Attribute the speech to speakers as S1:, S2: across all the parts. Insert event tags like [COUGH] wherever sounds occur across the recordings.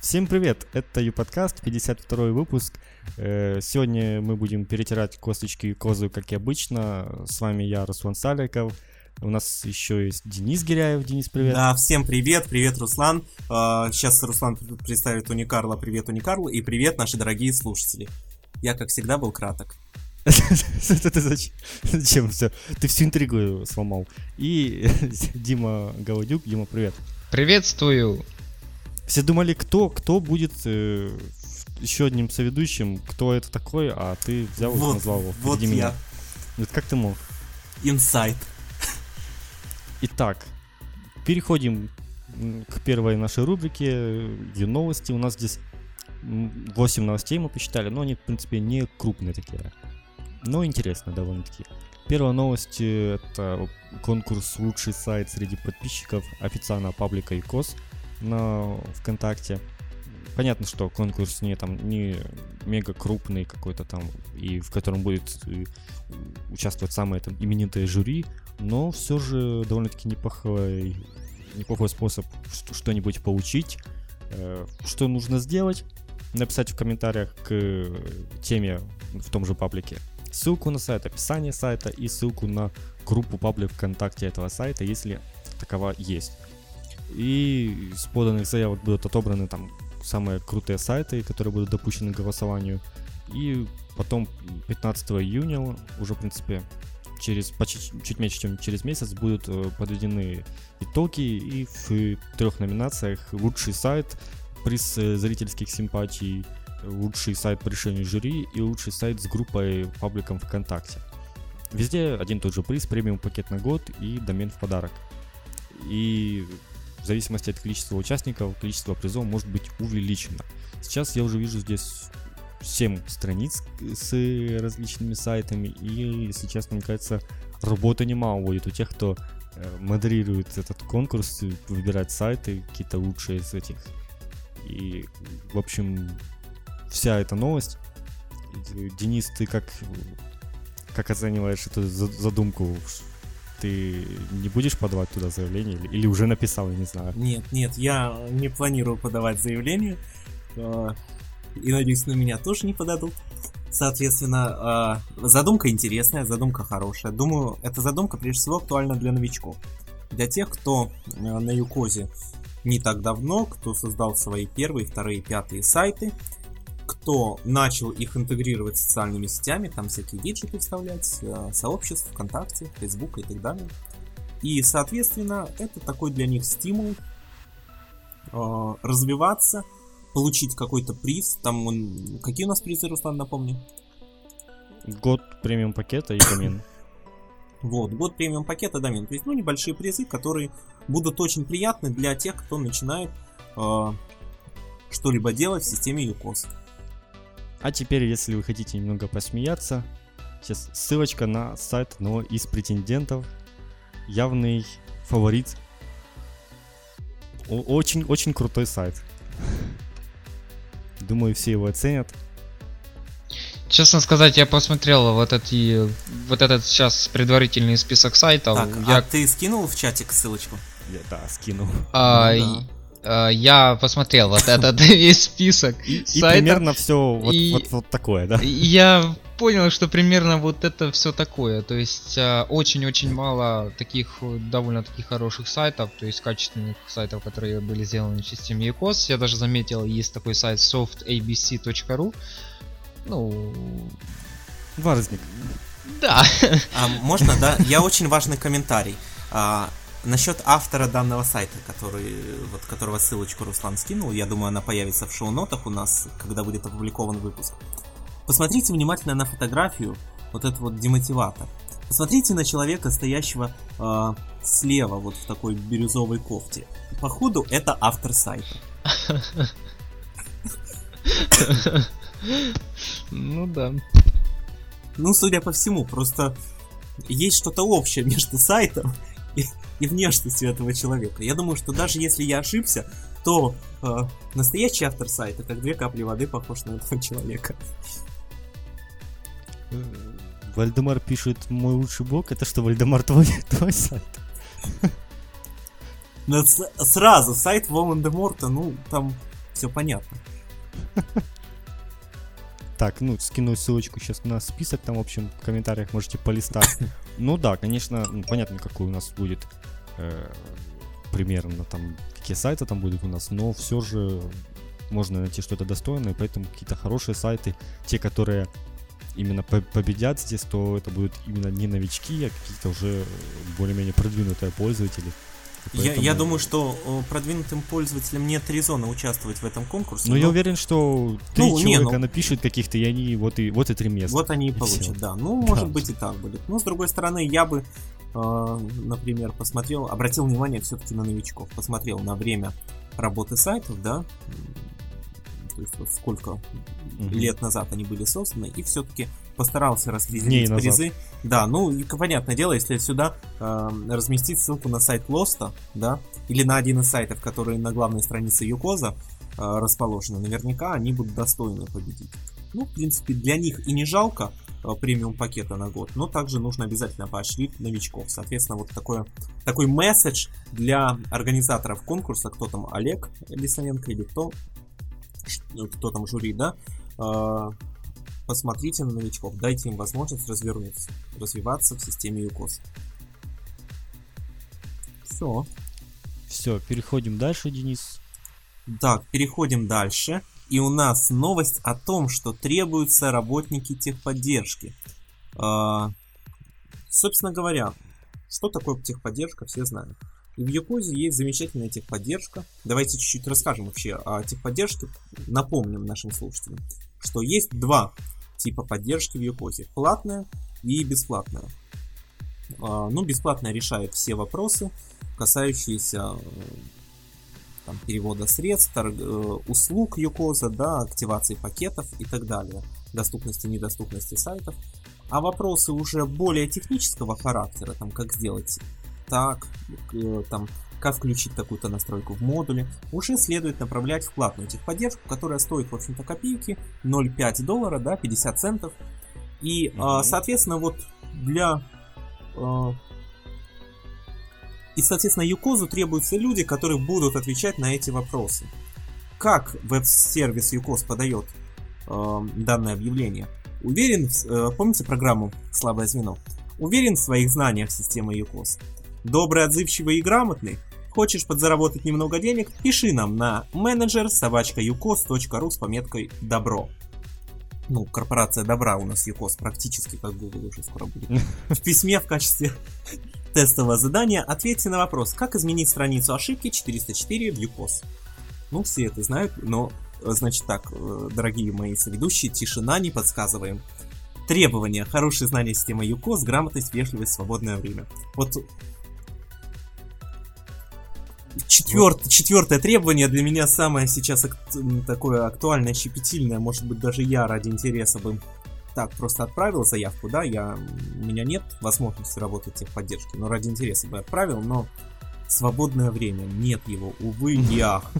S1: Всем привет! Это Ю-подкаст, 52 выпуск. Э, сегодня мы будем перетирать косточки и козы, как и обычно. С вами я, Руслан Саликов. У нас еще есть Денис Гиряев. Денис, привет.
S2: Да, всем привет, привет, Руслан. А, сейчас Руслан представит Уникарла. Привет, Уникарл. И привет, наши дорогие слушатели. Я, как всегда, был краток. [LAUGHS]
S1: Зачем все? Ты всю интригу сломал. И [LAUGHS] Дима Голодюк. Дима, привет.
S3: Приветствую.
S1: Все думали, кто, кто будет э, еще одним соведущим, кто это такой, а ты взял
S2: вот,
S1: и назвал его.
S2: Вот я. Меня.
S1: Вот как ты мог?
S2: Инсайт.
S1: Итак, переходим к первой нашей рубрике, где новости. У нас здесь 8 новостей мы посчитали, но они, в принципе, не крупные такие, но интересные довольно-таки. Первая новость — это конкурс «Лучший сайт среди подписчиков» официального паблика ИКОС — на ВКонтакте. Понятно, что конкурс не там не мега крупный какой-то там, и в котором будет э, участвовать самое там именитое жюри, но все же довольно-таки неплохой, неплохой способ что-нибудь получить. Э, что нужно сделать? Написать в комментариях к теме в том же паблике ссылку на сайт, описание сайта и ссылку на группу паблик ВКонтакте этого сайта, если такова есть. И с поданных заявок будут отобраны там самые крутые сайты, которые будут допущены к голосованию. И потом 15 июня уже, в принципе, через почти чуть меньше, чем через месяц будут э, подведены итоги и в трех номинациях лучший сайт, приз э, зрительских симпатий, лучший сайт по решению жюри и лучший сайт с группой пабликом ВКонтакте. Везде один тот же приз, премиум пакет на год и домен в подарок. И зависимости от количества участников, количество призов может быть увеличено. Сейчас я уже вижу здесь 7 страниц с различными сайтами, и, если честно, мне кажется, работы немало будет у тех, кто э, модерирует этот конкурс, выбирать сайты, какие-то лучшие из этих. И, в общем, вся эта новость. Денис, ты как, как оцениваешь эту задумку? Ты не будешь подавать туда заявление или, или уже написал, я не знаю?
S2: Нет, нет, я не планирую подавать заявление. А, и надеюсь, на меня тоже не подадут. Соответственно, а, задумка интересная, задумка хорошая. Думаю, эта задумка прежде всего актуальна для новичков. Для тех, кто а, на Юкозе не так давно, кто создал свои первые, вторые, пятые сайты, кто начал их интегрировать с социальными сетями, там всякие виджеты вставлять, э, сообщества ВКонтакте, Facebook и так далее. И, соответственно, это такой для них стимул э, развиваться, получить какой-то приз. Там он... Какие у нас призы, Руслан, напомни?
S1: Год премиум пакета и домен.
S2: Вот, год премиум пакета домен. То есть, ну, небольшие призы, которые будут очень приятны для тех, кто начинает э, что-либо делать в системе ЮКОС.
S1: А теперь, если вы хотите немного посмеяться, сейчас ссылочка на сайт одного из претендентов. Явный фаворит. Очень-очень крутой сайт. Думаю, все его оценят.
S3: Честно сказать, я посмотрел вот эти, вот этот сейчас предварительный список сайтов. Так,
S2: я... а ты скинул в чатик ссылочку?
S1: Я, да, скинул.
S3: А, ну, да. Э, я посмотрел вот этот [LAUGHS] весь список
S1: и, и примерно все вот, и вот, вот такое, да?
S3: Я понял, что примерно вот это все такое. То есть э, очень-очень мало таких довольно-таки хороших сайтов, то есть качественных сайтов, которые были сделаны в системе ECOS. Я даже заметил, есть такой сайт softabc.ru. Ну...
S1: Варзник.
S3: Да.
S2: А можно, да? Я очень важный комментарий. Насчет автора данного сайта, который, вот, которого ссылочку Руслан скинул, я думаю, она появится в шоу-нотах у нас, когда будет опубликован выпуск. Посмотрите внимательно на фотографию, вот этот вот демотиватор. Посмотрите на человека, стоящего э, слева, вот в такой бирюзовой кофте. Походу, это автор сайта.
S3: Ну да.
S2: Ну, судя по всему, просто есть что-то общее между сайтом и, внешностью этого человека. Я думаю, что даже если я ошибся, то э, настоящий автор сайта, как две капли воды, похож на этого [LAUGHS] человека.
S1: Вальдемар пишет мой лучший бог. Это что, Вальдемар твой, [LAUGHS] твой сайт? [LAUGHS]
S2: Но сразу сайт Волан-де-Морта, ну, там все понятно.
S1: Так, ну, скину ссылочку сейчас на список, там, в общем, в комментариях можете полистать. Ну да, конечно, понятно, какой у нас будет э, примерно там, какие сайты там будут у нас, но все же можно найти что-то достойное, поэтому какие-то хорошие сайты, те, которые именно победят здесь, то это будут именно не новички, а какие-то уже более-менее продвинутые пользователи.
S2: Я, я думаю, что продвинутым пользователям нет резона участвовать в этом конкурсе.
S1: Но, но... я уверен, что три ну, человека не, ну... напишут каких-то, и они вот и вот и три места.
S2: Вот они и, и получат, все. да. Ну, да. может быть и так будет. Но с другой стороны, я бы, э, например, посмотрел, обратил внимание все-таки на новичков, посмотрел на время работы сайтов, да, то есть вот сколько угу. лет назад они были созданы, и все-таки постарался распределить призы. Да, ну, понятное дело, если сюда э, разместить ссылку на сайт Лоста, да, или на один из сайтов, которые на главной странице Юкоза э, расположены, наверняка они будут достойны победить. Ну, в принципе, для них и не жалко э, премиум пакета на год, но также нужно обязательно поощрить новичков. Соответственно, вот такое, такой месседж для организаторов конкурса, кто там, Олег Лисаненко или кто, кто там жюри, да, а, посмотрите на новичков, дайте им возможность развернуться, развиваться в системе ЮКОС. Все.
S1: Все, переходим дальше, Денис.
S2: Так, переходим дальше. И у нас новость о том, что требуются работники техподдержки. А, собственно говоря, что такое техподдержка, все знают. И в Юкозе есть замечательная техподдержка. Давайте чуть-чуть расскажем вообще о техподдержке. Напомним нашим слушателям, что есть два типа поддержки в Юкозе. Платная и бесплатная. А, ну, бесплатная решает все вопросы, касающиеся э, там, перевода средств, э, услуг Юкоза, да, активации пакетов и так далее, доступности, недоступности сайтов. А вопросы уже более технического характера, там, как сделать так, э, там, как включить такую-то настройку в модуле, уже следует направлять в платную техподдержку, которая стоит, в общем-то, копейки, 0,5 доллара, да, 50 центов. И, mm-hmm. соответственно, вот для... Э, и, соответственно, Юкозу требуются люди, которые будут отвечать на эти вопросы. Как веб-сервис Юкоз подает э, данное объявление? Уверен, помните программу «Слабое звено»? Уверен в своих знаниях системы Юкоз. Добрый, отзывчивый и грамотный? Хочешь подзаработать немного денег? Пиши нам на менеджер собачка.юкос.ру с пометкой «Добро». Ну, корпорация добра у нас ЮКОС практически как Google уже скоро будет. [LAUGHS] В письме в качестве тестового задания ответьте на вопрос, как изменить страницу ошибки 404 в ЮКОС. Ну, все это знают, но, значит так, э, дорогие мои соведущие, тишина, не подсказываем. Требования. Хорошее знание системы ЮКОС, грамотность, вежливость, свободное время. Вот Четверт. Четвертое требование для меня самое сейчас ак- такое актуальное, щепетильное. Может быть, даже я ради интереса бы так просто отправил заявку, да, я, у меня нет возможности работать в техподдержке, но ради интереса бы отправил, но свободное время, нет его, увы и ах.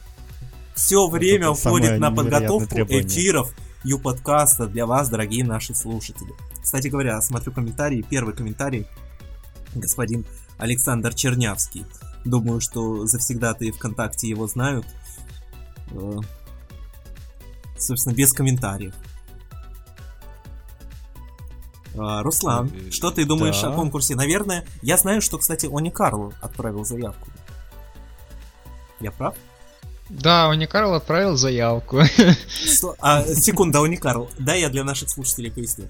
S2: Все время уходит на подготовку эфиров Ю-подкаста для вас, дорогие наши слушатели. Кстати говоря, смотрю комментарии, первый комментарий, господин Александр Чернявский. Думаю, что завсегда-то ВКонтакте его знают. Э, собственно, без комментариев. А, Руслан, э, что ты думаешь да. о конкурсе? Наверное, я знаю, что, кстати, Они Карл отправил заявку. Я прав?
S3: Да, Они Карл отправил заявку.
S2: А, секунда, Они Карл, да, я для наших слушателей поясню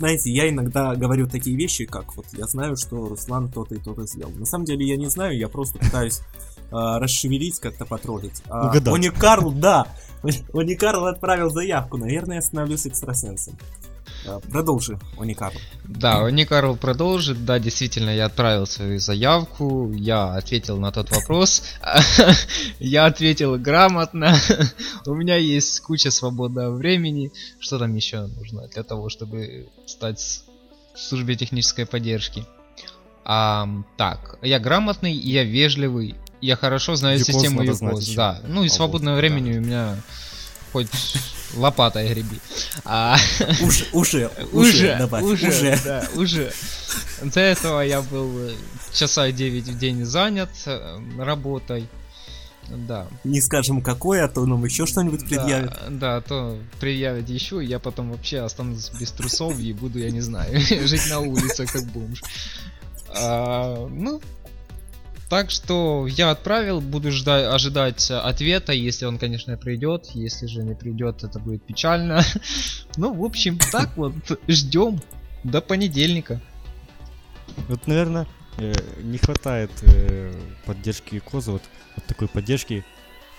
S2: знаете, я иногда говорю такие вещи, как вот я знаю, что Руслан то-то и то-то сделал. На самом деле я не знаю, я просто пытаюсь э, расшевелить, как-то потроллить. А, Они Карл, да, [LAUGHS] Они Карл отправил заявку, наверное, я становлюсь экстрасенсом. Э, продолжи, Уникарл.
S3: Да, Уникарл продолжит. Да, действительно, я отправил свою заявку, я ответил на тот вопрос. [LAUGHS] Я ответил грамотно. [LAUGHS] У меня есть куча свободного времени. Что там еще нужно для того, чтобы стать в службе технической поддержки? А, так, я грамотный, я вежливый, я хорошо знаю Юкос систему ЮКОС, да. Ну и свободного времени у меня хоть лопатой греби. А... [LAUGHS]
S2: Уже, уже,
S3: уже, добавь, уже, уже. Да, уже. До этого я был часа 9 в день занят э, работой. Да.
S2: Не скажем какое, а то нам еще что-нибудь предъявят.
S3: Да, да, то предъявят еще, и я потом вообще останусь без трусов и буду, я не знаю, [LAUGHS] жить на улице как бомж. А, ну, так что я отправил, буду ждать, ожидать ответа, если он, конечно, придет. Если же не придет, это будет печально. [LAUGHS] Ну, в общем, [LAUGHS] так вот, ждем до понедельника.
S1: Вот, наверное, э, не хватает э, поддержки Коза, вот, вот такой поддержки,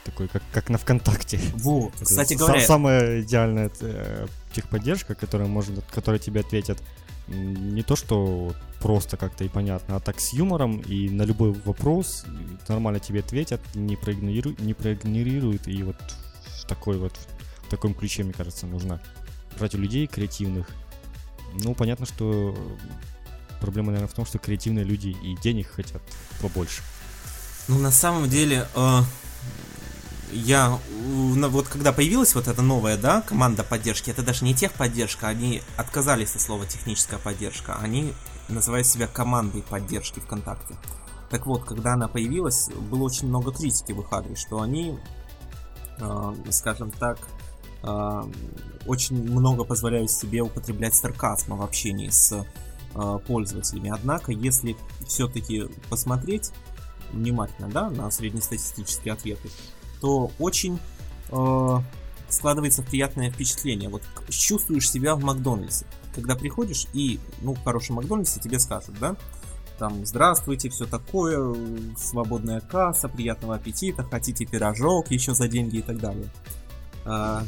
S1: такой, как, как на ВКонтакте.
S2: Во, [LAUGHS]
S1: Это
S2: кстати говоря,
S1: самая идеальная э, техподдержка, которая может, которая тебе ответят не то, что просто как-то и понятно, а так с юмором и на любой вопрос нормально тебе ответят, не, проигнориру- не проигнорируют, и вот в такой вот, в таком ключе, мне кажется, нужно брать у людей креативных. Ну, понятно, что проблема, наверное, в том, что креативные люди и денег хотят побольше.
S2: Ну, на самом деле, э, я, вот когда появилась вот эта новая, да, команда поддержки, это даже не техподдержка, они отказались от слова техническая поддержка, они называют себя командой поддержки ВКонтакте. Так вот, когда она появилась, было очень много критики в их адрес, что они, э, скажем так, э, очень много позволяют себе употреблять сарказма в общении с э, пользователями. Однако, если все-таки посмотреть внимательно, да, на среднестатистические ответы, то очень э, складывается приятное впечатление. Вот чувствуешь себя в Макдональдсе. Когда приходишь и, ну, в хорошем Макдональдсе тебе скажут, да, там, здравствуйте, все такое, свободная касса, приятного аппетита, хотите пирожок еще за деньги и так далее. А,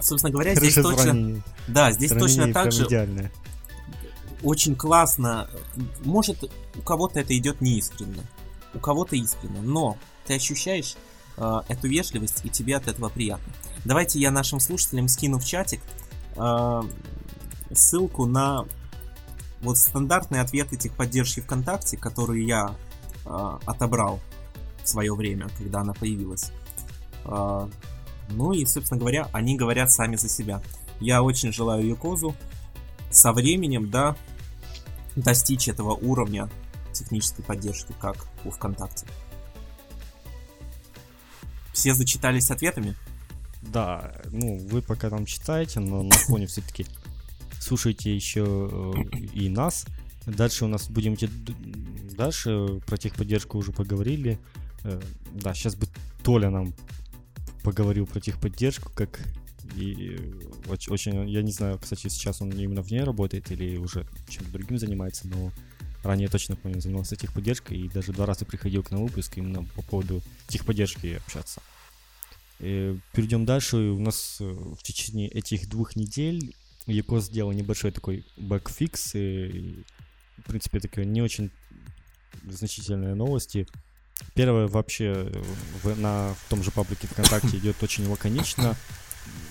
S2: собственно говоря, здесь
S1: Хорошее
S2: точно, да, здесь точно так же
S1: идеальное.
S2: очень классно. Может, у кого-то это идет неискренно, у кого-то искренне, но ты ощущаешь э, эту вежливость, и тебе от этого приятно. Давайте я нашим слушателям скину в чатик э, ссылку на вот стандартные ответы техподдержки ВКонтакте, которые я э, отобрал в свое время, когда она появилась. Э, ну и, собственно говоря, они говорят сами за себя. Я очень желаю Юкозу со временем, да, достичь этого уровня технической поддержки, как у ВКонтакте. Все зачитались ответами?
S1: Да, ну, вы пока там читаете, но на фоне все-таки слушайте еще э, и нас. Дальше у нас будем идти дальше, про техподдержку уже поговорили. Э, Да, сейчас бы Толя нам поговорил про техподдержку, как и оч- очень, я не знаю, кстати, сейчас он именно в ней работает или уже чем-то другим занимается, но ранее точно помню, занимался техподдержкой и даже два раза приходил к нам выпуск именно по поводу техподдержки общаться. Э, Перейдем дальше. У нас э, в течение этих двух недель Яко сделал небольшой такой bugfix. И, в принципе, такие не очень значительные новости. Первое вообще в, на в том же паблике ВКонтакте [COUGHS] идет очень лаконично.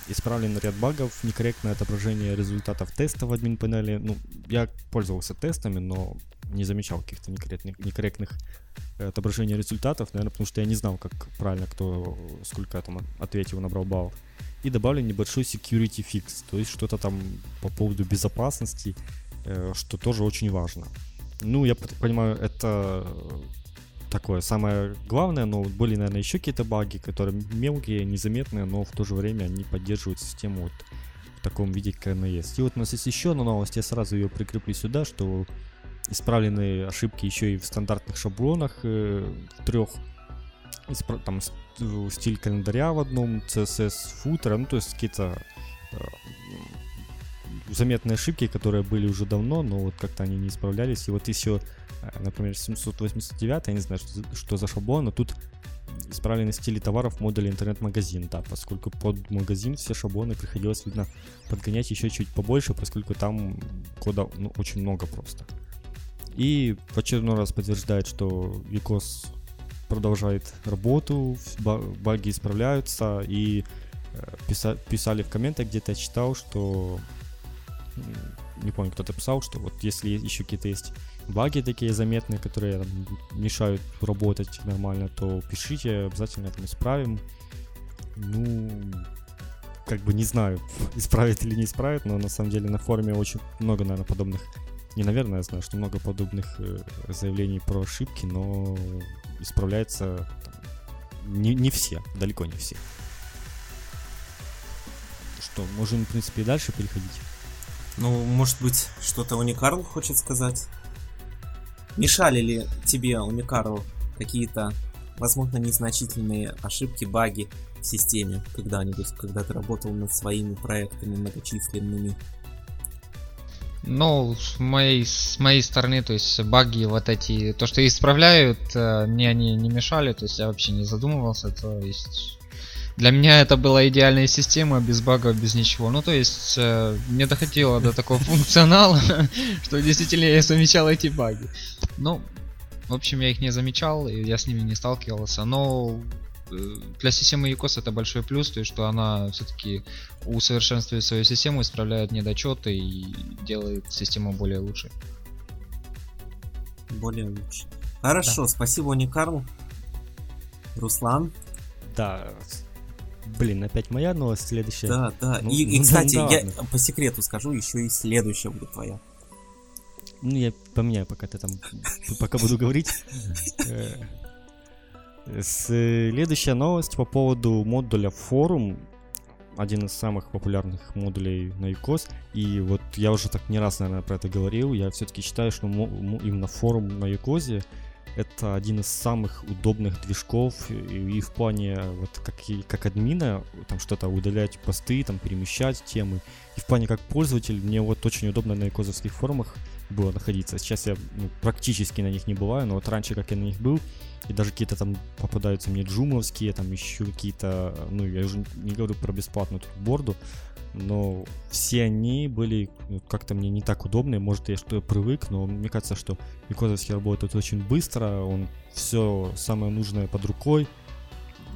S1: Исправлен ряд багов, некорректное отображение результатов теста в админ панели. Ну, я пользовался тестами, но не замечал каких-то некорректных, некорректных э, отображений результатов, наверное, потому что я не знал, как правильно кто сколько там ответил, набрал баллов. И добавлен небольшой security fix, то есть что-то там по поводу безопасности, э, что тоже очень важно. Ну, я понимаю, это такое самое главное, но были, наверное, еще какие-то баги, которые мелкие, незаметные, но в то же время они поддерживают систему вот в таком виде, как она есть. И вот у нас есть еще одна новость, я сразу ее прикреплю сюда, что исправлены ошибки еще и в стандартных шаблонах э, трех. Испра- там стиль календаря в одном, CSS футера, ну то есть какие-то э, заметные ошибки, которые были уже давно, но вот как-то они не исправлялись. И вот еще, э, например, 789, я не знаю, что, что за шаблон, но тут исправлены стили товаров в модуле интернет-магазин, да, поскольку под магазин все шаблоны приходилось, видно, подгонять еще чуть побольше, поскольку там кода ну, очень много просто. И в очередной раз подтверждает, что Викос продолжает работу, ба- баги исправляются, и э, писа- писали в комментах, где-то я читал, что не помню, кто-то писал, что вот если еще какие-то есть баги такие заметные, которые там, мешают работать нормально, то пишите, обязательно там исправим. Ну, как бы не знаю, [LAUGHS] исправит или не исправит, но на самом деле на форуме очень много, наверное, подобных не, наверное, я знаю, что много подобных э, заявлений про ошибки, но исправляется там, не, не все, далеко не все. Что, можем, в принципе, и дальше переходить.
S2: Ну, может быть, что-то Уникарл хочет сказать? Мешали ли тебе, Уникарл, какие-то, возможно, незначительные ошибки, баги в системе когда-нибудь, когда ты работал над своими проектами многочисленными?
S3: Ну, с моей, с моей стороны, то есть баги вот эти, то, что исправляют, э, мне они не мешали, то есть я вообще не задумывался, то есть для меня это была идеальная система, без багов, без ничего. Ну, то есть, э, мне доходило до такого [LAUGHS] функционала, [LAUGHS] что действительно я замечал эти баги. Ну, в общем, я их не замечал, и я с ними не сталкивался, но для системы ECOS это большой плюс, то есть что она все-таки усовершенствует свою систему, исправляет недочеты и делает систему более лучше.
S2: Более лучше. Хорошо, да. спасибо, Уникарл. Руслан.
S1: Да, Блин, опять моя новость следующая.
S2: Да, да. Ну, и, и, ну, кстати, да, я ладно. по секрету скажу, еще и следующая будет твоя.
S1: Ну, я поменяю, пока ты там, пока буду говорить. [LAUGHS] Следующая новость по поводу модуля форум. Один из самых популярных модулей на UCOS. И вот я уже так не раз, наверное, про это говорил. Я все-таки считаю, что именно форум на UCOS это один из самых удобных движков и, и в плане вот как, как админа, там что-то удалять посты, там перемещать темы. И в плане как пользователь мне вот очень удобно на икозовских форумах было находиться. Сейчас я ну, практически на них не бываю, но вот раньше, как я на них был, и даже какие-то там попадаются мне джумовские, там еще какие-то, ну, я уже не говорю про бесплатную тут борду, но все они были ну, как-то мне не так удобные. Может, я что привык, но мне кажется, что Микозовский работает очень быстро, он все самое нужное под рукой.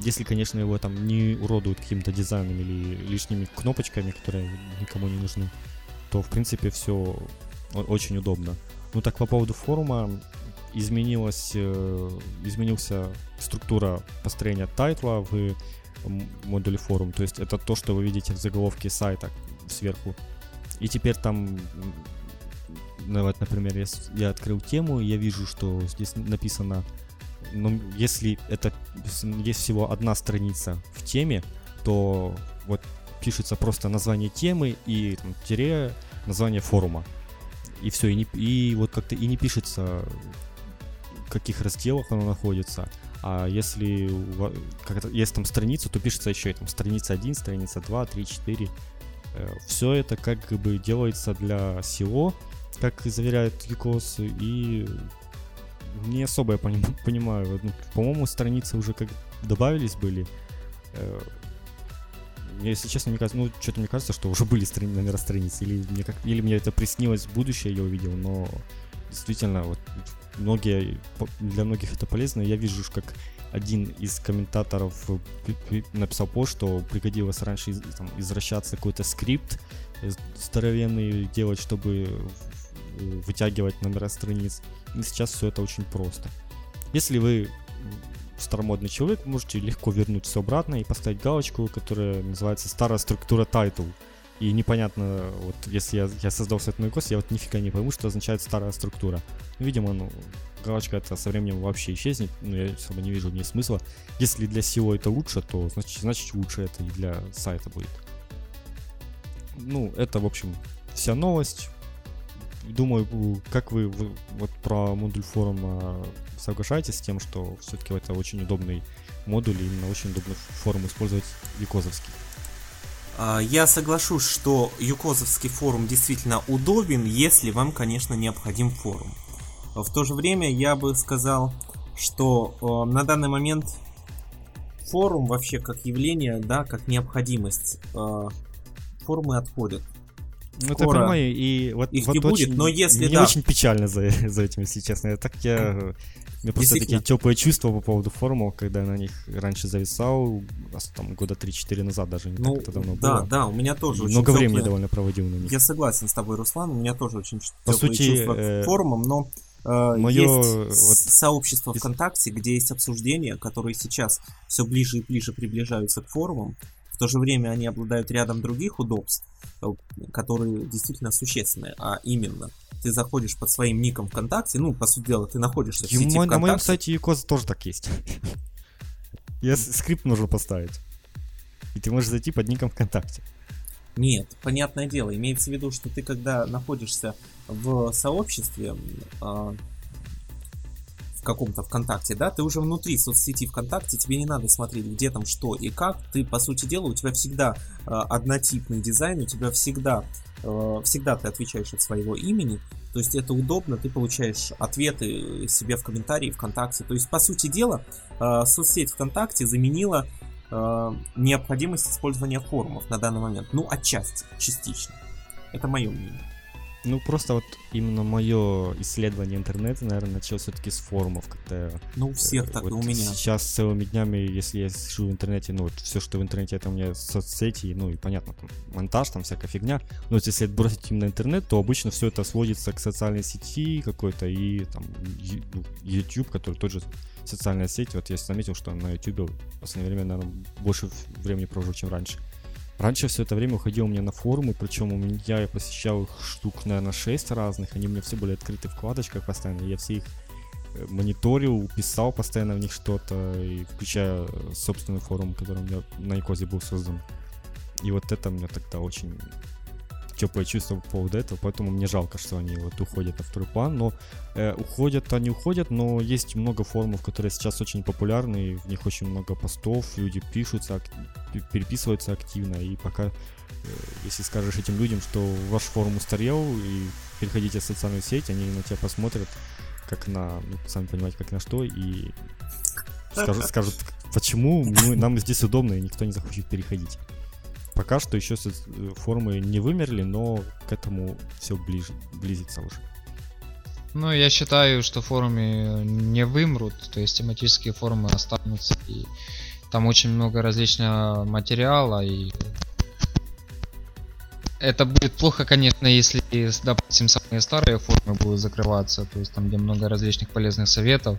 S1: Если, конечно, его там не уродуют каким-то дизайном или лишними кнопочками, которые никому не нужны, то, в принципе, все очень удобно. Ну так, по поводу форума, изменилась, э, изменился структура построения тайтла в модуле форум. То есть это то, что вы видите в заголовке сайта сверху. И теперь там, ну, вот, например, я, я открыл тему, я вижу, что здесь написано, ну, если это есть всего одна страница в теме, то вот пишется просто название темы и там, тире название форума. И все, и, не, и вот как-то и не пишется, каких разделах оно находится. А если есть там страница, то пишется еще и там страница 1, страница 2, 3, 4. Все это как бы делается для SEO, как заверяют Юкос, и не особо я [LAUGHS] понимаю. Ну, по-моему, страницы уже как добавились были. Э, если честно, мне кажется, ну, что-то мне кажется, что уже были страни- номера страниц, или мне, как, или мне это приснилось в будущее, я увидел, но действительно, вот многие, для многих это полезно. Я вижу, как один из комментаторов написал пост, что пригодилось раньше там, извращаться какой-то скрипт э, здоровенный делать, чтобы вытягивать номера страниц. И сейчас все это очень просто. Если вы старомодный человек, можете легко вернуть все обратно и поставить галочку, которая называется старая структура title. И непонятно, вот если я, я создал сайт Майкос, я вот нифига не пойму, что означает старая структура. Ну, видимо, ну, галочка это со временем вообще исчезнет, но я особо не вижу не смысла. Если для SEO это лучше, то значит, значит лучше это и для сайта будет. Ну, это, в общем, вся новость. Думаю, как вы вот про модуль форума соглашаетесь с тем, что все-таки это очень удобный модуль и именно очень удобный форум использовать Викозовский?
S2: А, я соглашусь, что Юкозовский форум действительно удобен, если вам, конечно, необходим форум. В то же время я бы сказал, что э, на данный момент форум вообще как явление, да, как необходимость, форумы отходят.
S1: Ну, это понимаю, и вот,
S2: их
S1: вот
S2: не очень, будет, но если
S1: мне
S2: да.
S1: очень печально за, [LAUGHS] за этим, если честно. Я так я мне просто такие теплые чувства по поводу форумов, когда на них раньше зависал, там года 3-4 назад даже не ну, так это давно
S2: да,
S1: было.
S2: Да, у меня тоже
S1: очень Много теплые... времени довольно проводил на них.
S2: Я согласен с тобой, Руслан, у меня тоже очень по теплые сути, чувства э... к форумам, но э, Мое есть вот... сообщество ВКонтакте, где есть обсуждения, которые сейчас все ближе и ближе приближаются к форумам. В то же время они обладают рядом других удобств, э, которые действительно существенные, а именно ты заходишь под своим ником ВКонтакте, ну, по сути дела, ты находишься в сети
S1: ВКонтакте.
S2: На
S1: моем сайте Якоза тоже так есть. [LAUGHS] Я скрипт нужно поставить. И ты можешь зайти под ником ВКонтакте.
S2: Нет, понятное дело, имеется в виду, что ты когда находишься в сообществе, а, в каком-то ВКонтакте, да, ты уже внутри соцсети ВКонтакте, тебе не надо смотреть, где там что и как. Ты, по сути дела, у тебя всегда а, однотипный дизайн, у тебя всегда, а, всегда ты отвечаешь от своего имени. То есть это удобно, ты получаешь ответы себе в комментарии ВКонтакте. То есть, по сути дела, а, соцсеть ВКонтакте заменила э, необходимость использования форумов на данный момент. Ну, отчасти, частично. Это мое мнение.
S1: Ну, просто вот именно мое исследование интернета, наверное, началось все-таки с форумов, когда
S2: Ну, у всех
S1: Э,
S2: так,
S1: вот
S2: и у меня.
S1: Сейчас целыми днями, если я сижу в интернете, ну вот все, что в интернете, это у меня соцсети, ну и понятно, там монтаж, там всякая фигня. Но вот если отбросить именно интернет, то обычно все это сводится к социальной сети какой-то и там ну, YouTube, который тоже социальная сеть. Вот я заметил, что на YouTube в последнее время, наверное, больше времени провожу, чем раньше. Раньше все это время уходил у меня на форумы, причем у меня я посещал их штук, наверное, 6 разных, они у меня все были открыты в вкладочках постоянно, я все их э, мониторил, писал постоянно в них что-то, включая э, собственный форум, который у меня на Никозе был создан. И вот это мне тогда очень теплое чувство по поводу этого, поэтому мне жалко, что они вот уходят на второй план, но э, уходят они уходят, но есть много форумов, которые сейчас очень популярны, в них очень много постов, люди пишутся, ак- пе- переписываются активно, и пока, э, если скажешь этим людям, что ваш форум устарел, и переходите в социальную сеть, они на тебя посмотрят, как на, ну, сами понимаете, как на что, и скажут, скажут почему мы, нам здесь удобно, и никто не захочет переходить. Пока что еще э, форумы не вымерли, но к этому все ближе, близится уже.
S3: Ну, я считаю, что форумы не вымрут, то есть тематические форумы останутся, и там очень много различного материала, и это будет плохо, конечно, если, допустим, самые старые форумы будут закрываться, то есть там, где много различных полезных советов,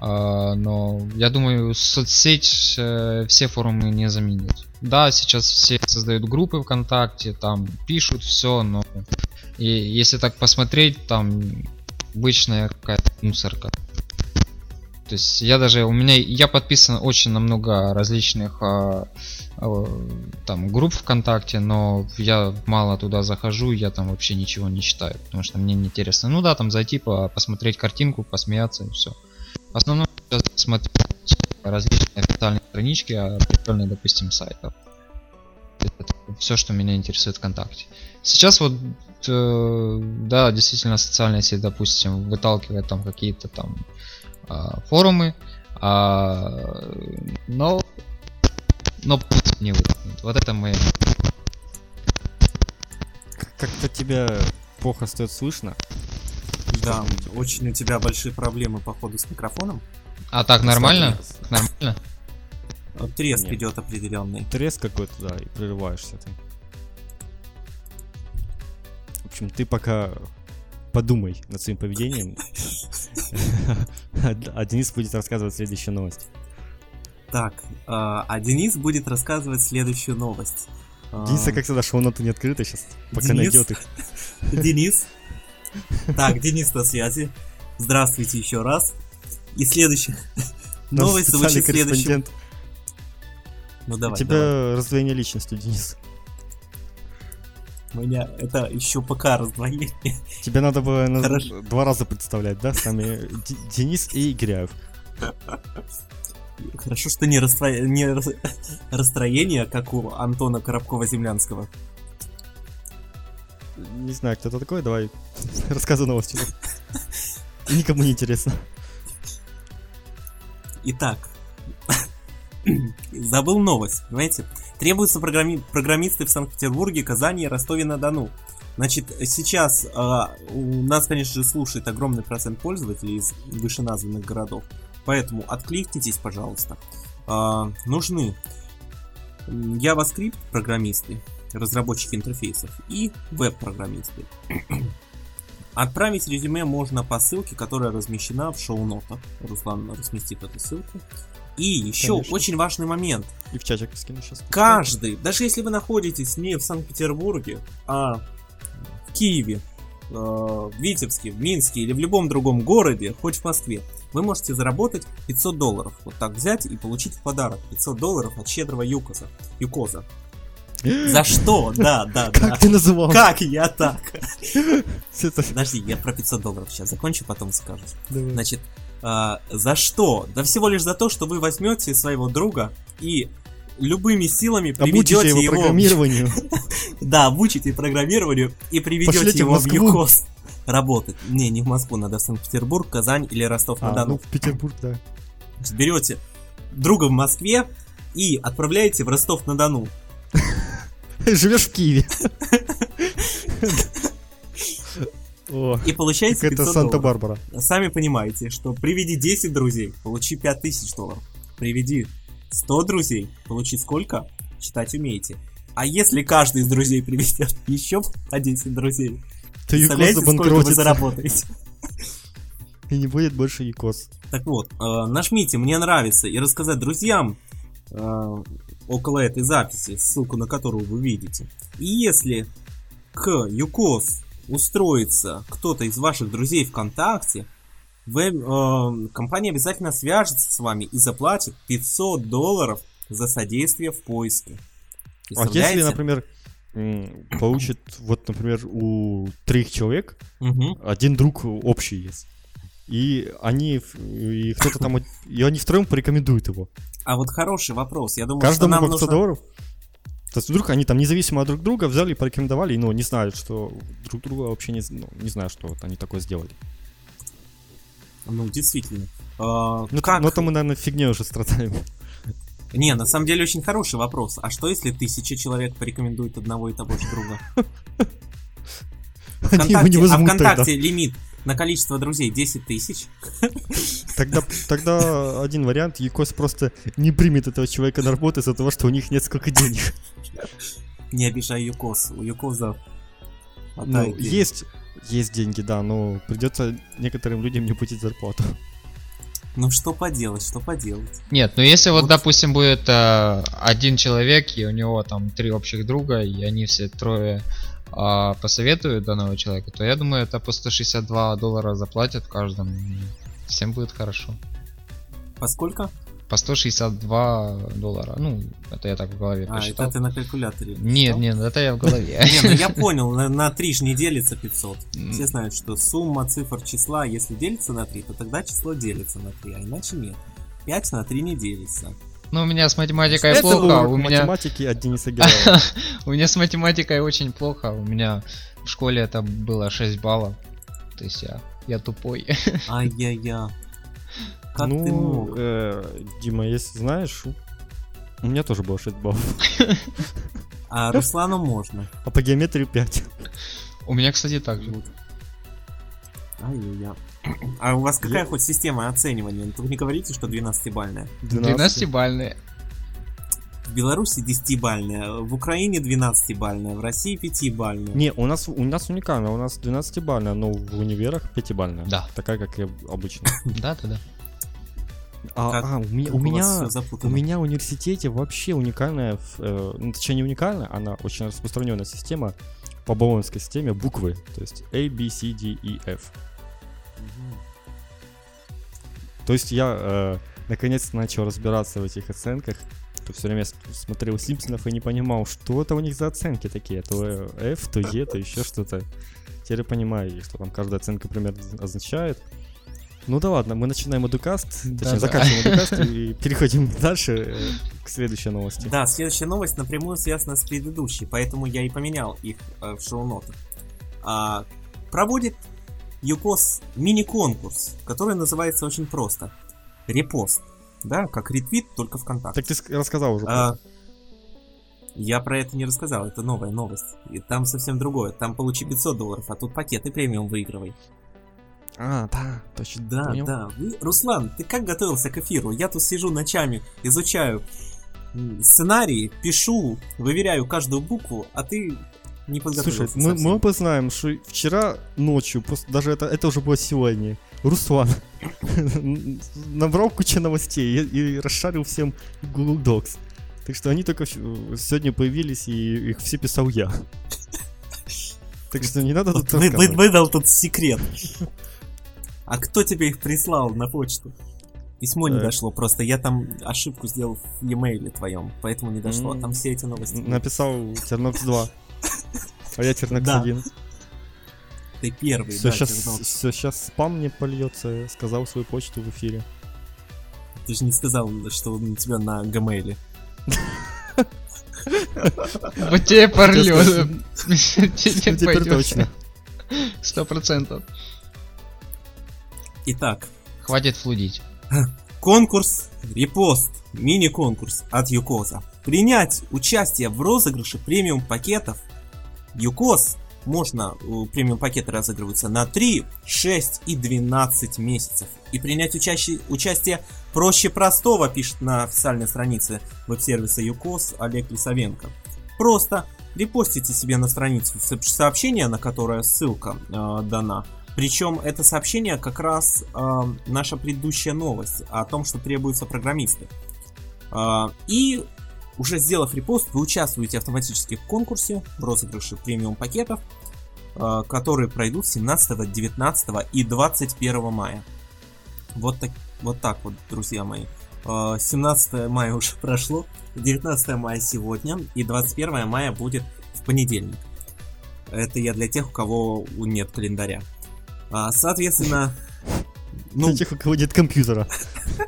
S3: но я думаю, соцсеть э, все форумы не заменит. Да, сейчас все создают группы ВКонтакте, там пишут все, но и если так посмотреть, там обычная какая-то мусорка. То есть я даже у меня я подписан очень на много различных а, а, там групп ВКонтакте, но я мало туда захожу, я там вообще ничего не читаю, потому что мне не интересно. Ну да, там зайти по- посмотреть картинку, посмеяться и все. В основном сейчас смотрю различные официальные странички определенных, допустим, сайтов. Это все, что меня интересует ВКонтакте. Сейчас вот, э, да, действительно, социальная сеть, допустим, выталкивает там какие-то там а, форумы, а, но, но путь не вытолкнет. Вот это мы.
S1: Как-то тебя плохо стоит слышно.
S2: Да, очень у тебя большие проблемы, походу, с микрофоном.
S3: А так нормально? Нормально?
S2: Треск
S1: Нет.
S2: идет определенный.
S1: Треск какой-то, да, и прерываешься ты. В общем, ты пока подумай над своим поведением. [LAUGHS] А Денис будет рассказывать следующую новость.
S2: Так, а а Денис будет рассказывать следующую новость. А,
S1: Дениса, как всегда, шоу-ноты не открыты сейчас, пока найдет их.
S2: Денис. [LAUGHS] Так, Денис на связи. Здравствуйте еще раз. И следующая новость звучит следующим. Ну
S1: У
S2: давай,
S1: тебя
S2: давай.
S1: раздвоение личности, Денис.
S2: У меня это еще пока раздвоение. [LAUGHS]
S1: Тебе надо было
S2: Хорошо.
S1: два раза представлять, да, с нами Д- Денис и Игоряев.
S2: Хорошо, что не, расстро- не рас- [LAUGHS] расстроение, как у Антона Коробкова-Землянского.
S1: Не знаю, кто это такой, давай [LAUGHS] рассказывай новости. Никому не интересно.
S2: Итак, забыл новость, понимаете? Требуются программи- программисты в Санкт-Петербурге, Казани и Ростове-на-Дону. Значит, сейчас а, у нас, конечно же, слушает огромный процент пользователей из вышеназванных городов. Поэтому откликнитесь, пожалуйста. А, нужны JavaScript программисты, разработчики интерфейсов и веб-программисты. [CLEARS THROAT] Отправить резюме можно по ссылке, которая размещена в шоу-нотах. Руслан разместит эту ссылку. И еще
S1: Конечно.
S2: очень важный момент.
S1: И в чатик скину сейчас.
S2: Каждый, даже если вы находитесь не в Санкт-Петербурге, а в Киеве, э, в Витебске, в Минске или в любом другом городе, хоть в Москве, вы можете заработать 500 долларов. Вот так взять и получить в подарок 500 долларов от щедрого Юкоза. Юкоза. За что? Да, да, да.
S1: Как ты называл?
S2: Как я так? [LAUGHS] Подожди, я про 500 долларов сейчас закончу, потом.
S1: Давай.
S2: Значит, а, за что? Да всего лишь за то, что вы возьмете своего друга и любыми силами
S1: Обучите
S2: приведете
S1: его
S2: его,
S1: программированию. [LAUGHS]
S2: да, обучите программированию и приведете
S1: Пошлите
S2: его в. ЮКОС работать. Не, не в Москву, надо в Санкт-Петербург, Казань или
S1: А, ну,
S2: Ростов-на-Дону.
S1: в Петербург, да.
S2: Берете друга в Москве и отправляете в Ростов-на-Дону. [LAUGHS]
S1: Живешь в Киеве. О,
S2: И получаете
S1: как это
S2: 500 долларов.
S1: Санта-Барбара.
S2: Сами понимаете, что приведи 10 друзей, получи 5000 долларов. Приведи 100 друзей, получи сколько? Читать умеете. А если каждый из друзей приведет еще по 10 друзей,
S1: Юкос
S2: представляете, сколько вы заработаете?
S1: И не будет больше Юкос.
S2: Так вот, э, нажмите «Мне нравится» и рассказать друзьям около этой записи, ссылку на которую вы видите. И если к ЮКОС устроится кто-то из ваших друзей ВКонтакте, вы, э, компания обязательно свяжется с вами и заплатит 500 долларов за содействие в поиске.
S1: А если, например, получит, вот, например, у трех человек
S2: Мгм.
S1: один друг общий есть. И они, и кто-то там, и они втроем порекомендуют его.
S2: А вот хороший вопрос. Я думаю, что
S1: Каждому
S2: нам
S1: по 500
S2: нужно...
S1: долларов. То есть вдруг они там независимо от друг друга взяли и порекомендовали, ну, не знают, что друг друга вообще не, ну, не знаю, что вот они такое сделали.
S2: Ну, действительно. А,
S1: Ну,
S2: как...
S1: но там мы, наверное, фигней уже страдаем.
S2: Не, на самом деле очень хороший вопрос. А что если тысяча человек порекомендует одного и того же друга? [LAUGHS] Вконтакте, а
S1: возьмут тогда.
S2: ВКонтакте лимит на количество друзей 10 тысяч. [LAUGHS]
S1: Тогда, тогда один вариант, Якос просто не примет этого человека на работу из-за того, что у них нет сколько денег.
S2: Не обижай Юкос. У Юкоза
S1: Ну,
S2: денег.
S1: есть, есть деньги, да, но придется некоторым людям не платить зарплату.
S2: Ну что поделать, что поделать.
S3: Нет, ну если вот,
S2: Вот.
S3: допустим, будет э, один человек, и у него там три общих друга, и они все трое а, посоветуют данного человека, то я думаю, это по 162 доллара заплатят каждому. Всем будет хорошо.
S2: Поскольку?
S3: По 162 доллара. Ну, это я так в голове
S2: А,
S3: посчитал.
S2: это ты на калькуляторе.
S3: Нет,
S2: посчитал?
S3: нет, это я в голове. [LAUGHS]
S2: Не, ну я [LAUGHS] понял, на, на 3 же не делится 500.
S3: М.
S2: Все знают, что сумма цифр числа, если делится на 3, то тогда число делится на 3, а иначе нет. 5 на 3 не делится.
S3: Ну, у меня с математикой
S1: Это
S3: плохо,
S1: урок
S3: у меня...
S1: математики от Дениса Героева. [LAUGHS]
S3: У меня с математикой очень плохо. У меня в школе это было 6 баллов. То есть я, я тупой. [LAUGHS]
S2: Ай-я-я. Как ты
S1: ну,
S2: мог?
S1: э, Дима, если знаешь, у- у меня тоже было 6 баллов. [LAUGHS]
S2: А Руслану можно.
S1: А по геометрии 5.
S3: У меня, кстати, так же.
S2: Ай-я-я. А у вас какая хоть система оценивания? Вы не говорите, что 12-бальная?
S3: 12-бальные.
S2: В Беларуси 10-бальная, в Украине 12-бальная, в России 5-бальная.
S1: Не, у нас, у нас уникально, у нас 12-бальная, но в универах 5-бальная.
S3: Да.
S1: Такая, как и обычно. [LAUGHS]
S3: Да, да, да.
S1: А,
S2: Как-
S1: а, у меня, у меня, у меня в университете вообще уникальная, э, ну, точнее не уникальная, она очень распространенная система по болонской системе буквы, то есть A, B, C, D, E, F. То есть я э, наконец начал разбираться в этих оценках. То все время смотрел Симпсонов и не понимал, что это у них за оценки такие. То э, F, то E, то еще что-то. Теперь я понимаю, что там каждая оценка примерно означает. Ну да ладно, мы начинаем Эдукаст, точнее
S3: Да-да.
S1: заканчиваем Эдукаст [LAUGHS] и переходим дальше э, к следующей новости.
S2: Да, следующая новость напрямую связана с предыдущей, поэтому я и поменял их э, в шоу-нотах. А, проводит ЮКОС мини-конкурс, который называется очень просто. Репост. Да, как ретвит, только ВКонтакте.
S1: Так ты ск- рассказал уже.
S2: А, я про это не рассказал, это новая новость. И там совсем другое. Там получи 500 долларов, а тут пакеты премиум выигрывай.
S1: А, да, точно.
S2: Да,
S1: понял.
S2: да. Вы- Руслан, ты как готовился к эфиру? Я тут сижу ночами, изучаю сценарии, пишу, выверяю каждую букву, а ты не
S1: Слушай, мы,
S2: совсем.
S1: мы оба знаем, что вчера ночью, просто даже это, это уже было сегодня, Руслан [LAUGHS] набрал кучу новостей и, и расшарил всем Google Docs. Так что они только сегодня появились, и их все писал я. [LAUGHS] Так что не надо тут
S2: Вы- вы-. Выдал тут секрет. А кто тебе их прислал на почту? Письмо не
S1: Э.
S2: дошло, просто я там ошибку сделал в e-mail твоем, поэтому не дошло.
S1: М.
S2: Там все эти новости.
S1: Написал Тернокс 2. А я Тернокс. 1.
S2: Ты первый,
S1: Все,
S2: да,
S1: сейчас, все, сейчас спам мне польется. Сказал свою почту в эфире.
S2: Ты же не сказал, что он у тебя на Gmail. [LAUGHS]
S3: Вот тебе [LAUGHS] Тебе
S1: теперь точно.
S3: Сто процентов.
S2: Итак,
S3: Хватит флудить. [LAUGHS]
S2: конкурс, репост, мини-конкурс от Юкоза. Принять участие в розыгрыше премиум пакетов Юкоз можно, премиум пакеты разыгрываются на 3, 6 и 12 месяцев. И принять учащи- участие проще простого, пишет на официальной странице веб-сервиса Юкоз Олег Лисовенко. Просто репостите себе на страницу со- сообщение, на которое ссылка э, дана. Причем это сообщение как раз э, наша предыдущая новость о том, что требуются программисты. Э, и уже сделав репост, вы участвуете автоматически в конкурсе в розыгрыше премиум пакетов, э, которые пройдут 17, 19 и 21 мая. Вот так, вот так вот, друзья мои. Э, 17 мая уже [LAUGHS] прошло, 19 мая сегодня, и 21 мая будет в понедельник. Это я для тех, у кого нет календаря. А, соответственно, [LAUGHS] ну,
S1: Для тех, у кого нет компьютера.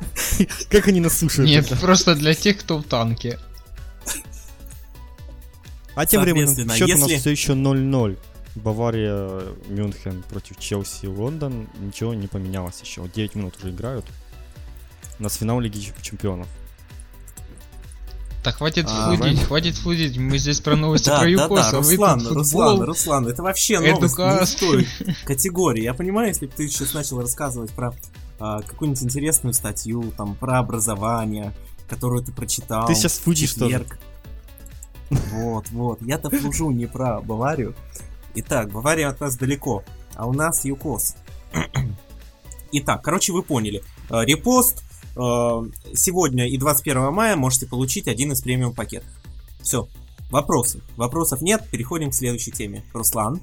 S1: [LAUGHS] Как они нас слушают?
S3: Нет, просто для тех, кто в танке.
S1: А тем временем счет у нас
S2: если-
S1: все еще 0-0. Бавария, Мюнхен против Челси, Лондон. Ничего не поменялось еще. 9 минут уже играют. У нас финал Лиги Чемп- Чемпионов.
S3: Так хватит
S2: А,
S3: флудить, хватит флудить. Мы здесь про новости
S2: да,
S3: про
S2: да,
S3: ЮКОС,
S2: да,
S3: а вы
S2: Руслан, Руслан. Руслан, это вообще новость не той [LAUGHS] категории. Я понимаю, если бы ты сейчас начал рассказывать про а, какую-нибудь интересную статью, там, про образование, которую ты прочитал.
S1: Ты сейчас фудишь тоже.
S2: Вот, вот. Я-то флужу не про Баварию. Итак, Бавария от нас далеко, а у нас ЮКОС. [CLEARS THROAT] Итак, короче, вы поняли. Э, Репост. э, Сегодня и 21 мая можете получить один из премиум пакетов. Все. Вопросы? Вопросов нет. Переходим к следующей теме. Руслан.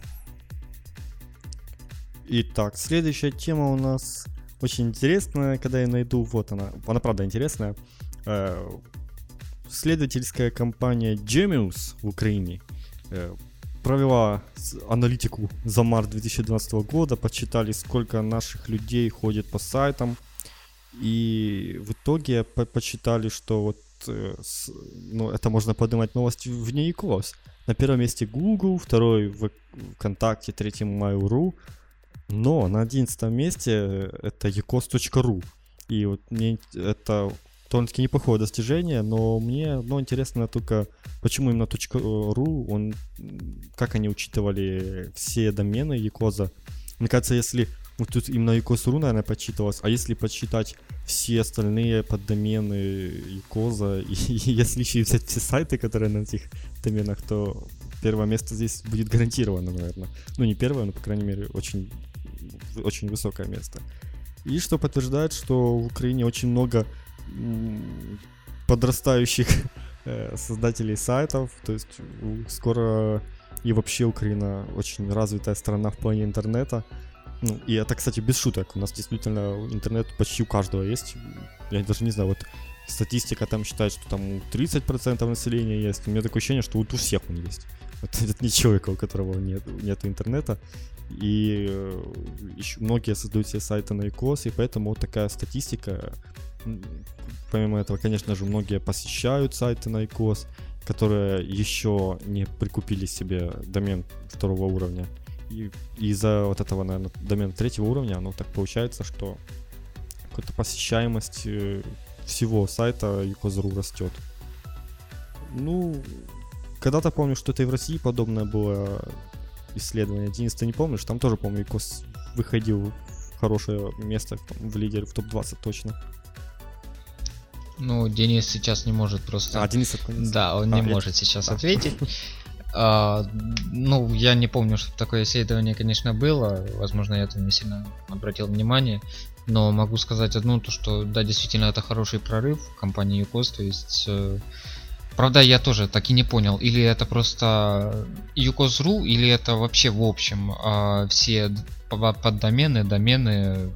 S1: Итак, следующая тема у нас очень интересная, когда я найду, вот она, она правда интересная. Следовательская компания Genius в Украине э, провела аналитику за март 2012 года, подсчитали, сколько наших людей ходит по сайтам, и в итоге по- подсчитали, что вот, э, ну, это можно поднимать новости вне ИКОС. На первом месте Google, второй в ВКонтакте, третьем Mail.ru, но на одиннадцатом месте э, это ecos.ru. И вот мне это довольно-таки неплохое достижение, но мне ну, интересно только, почему именно .ru, он, как они учитывали все домены Якоза. Мне кажется, если вот тут именно Якос.ru, наверное, подсчитывалось, а если подсчитать все остальные поддомены Якоза, [LAUGHS] и, если еще и взять все сайты, которые на этих доменах, то первое место здесь будет гарантировано, наверное. Ну, не первое, но, по крайней мере, очень, очень высокое место. И что подтверждает, что в Украине очень много подрастающих [LAUGHS] э, создателей сайтов. То есть скоро и вообще Украина очень развитая страна в плане интернета. Ну, и это, кстати, без шуток. У нас действительно интернет почти у каждого есть. Я даже не знаю, вот статистика там считает, что там у 30% населения есть. У меня такое ощущение, что вот у всех он есть. [LAUGHS] Вот нет ни человека, у которого нет, нет интернета. И э, ещё многие создают себе сайты на ИКОС, и поэтому вот такая статистика. Помимо этого, конечно же, многие посещают сайты на ИКОС, которые еще не прикупили себе домен второго уровня. И из-за вот этого, наверное, домена третьего уровня, оно так получается, что какая-то посещаемость э, всего сайта icos.ru растет. Ну, когда-то помню, что это и в России подобное было исследование. Денис, ты не помнишь? Там тоже, помню, ИКОС выходил в хорошее место в лидере, в топ-20 точно.
S3: Ну, Денис сейчас не может просто...
S1: А, Денис отклонился.
S3: Да, он
S1: А,
S3: не
S1: я-
S3: может сейчас
S1: а.
S3: ответить. А, ну, я не помню, что такое исследование, конечно, было. Возможно, я там не сильно обратил внимание. Но могу сказать одно, то что да, действительно, это хороший прорыв компании ЮКОС. То есть э, Правда, я тоже так и не понял, или это просто Юкос.ру, или это вообще в общем э, все поддомены, домены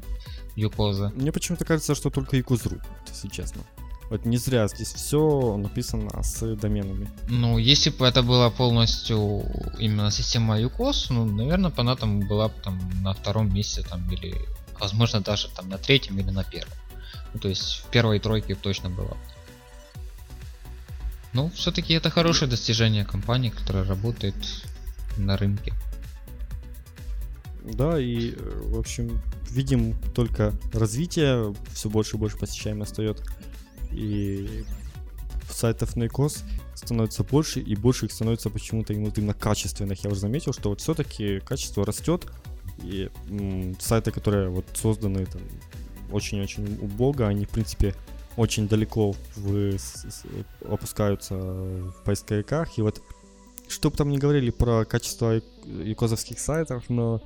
S3: Юкоза.
S1: Мне почему-то кажется, что только Юкоз.ру, если честно. Вот не зря здесь все написано с доменами.
S3: Ну, если бы это была полностью именно система UCOS, ну, наверное, бы она там была бы там на втором месте там или, возможно, даже там на третьем или на первом. Ну, то есть в первой тройке точно была. Ну, все-таки это хорошее достижение компании, которая работает на рынке.
S1: Да, и, в общем, видим только развитие, все больше и больше посещаемость остается и сайтов на икос становится больше, и больше их становится почему-то именно, качественных. Я уже заметил, что вот все-таки качество растет, и м, сайты, которые вот созданы там, очень-очень убого, они, в принципе, очень далеко в, с, с, опускаются в поисковиках. И вот, что бы там ни говорили про качество икозовских сайтов, но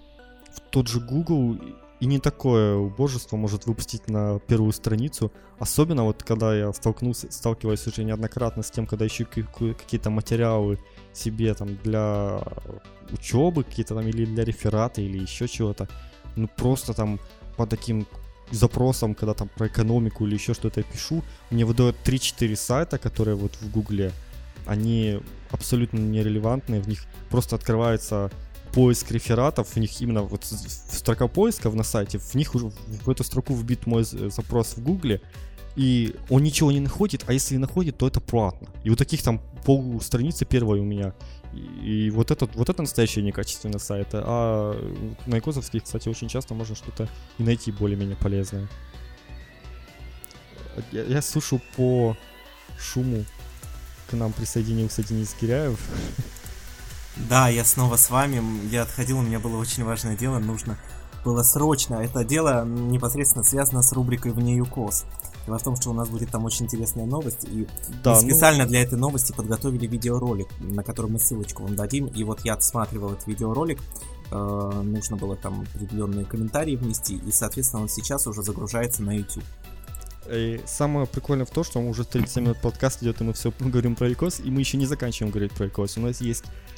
S1: тот же Google и не такое убожество может выпустить на первую страницу. Особенно вот когда я столкнулся, сталкиваюсь уже неоднократно с тем, когда ищу какие-то материалы себе там для учебы какие-то там или для реферата или еще чего-то. Ну просто там по таким запросам, когда там про экономику или еще что-то я пишу, мне выдают 3-4 сайта, которые вот в гугле, они абсолютно нерелевантные, в них просто открывается поиск рефератов, в них именно вот строка поиска на сайте, в них уже в эту строку вбит мой запрос в гугле, и он ничего не находит, а если и находит, то это платно. И вот таких там пол страницы первой у меня. И, вот, этот, вот это настоящий некачественный сайт. А на Икозовских, кстати, очень часто можно что-то и найти более-менее полезное. Я, я слышу по шуму к нам присоединился Денис Киряев. [LAUGHS]
S2: Да, я снова с вами. Я отходил, у меня было очень важное дело, нужно было срочно. Это дело непосредственно связано с рубрикой «Вне ЮКОС». Дело в том, что у нас будет там очень интересная новость, и да, мы ну специально ну... для этой новости подготовили видеоролик, на который мы ссылочку вам дадим. И вот я отсматривал этот видеоролик, э, нужно было там определенные комментарии внести, и, соответственно, он сейчас уже загружается на YouTube.
S1: И самое прикольное в том, что уже 37 минут подкаст идет, и мы все [LAUGHS] говорим про ИКОС, и мы еще не заканчиваем говорить про ИКОС. У нас есть Э,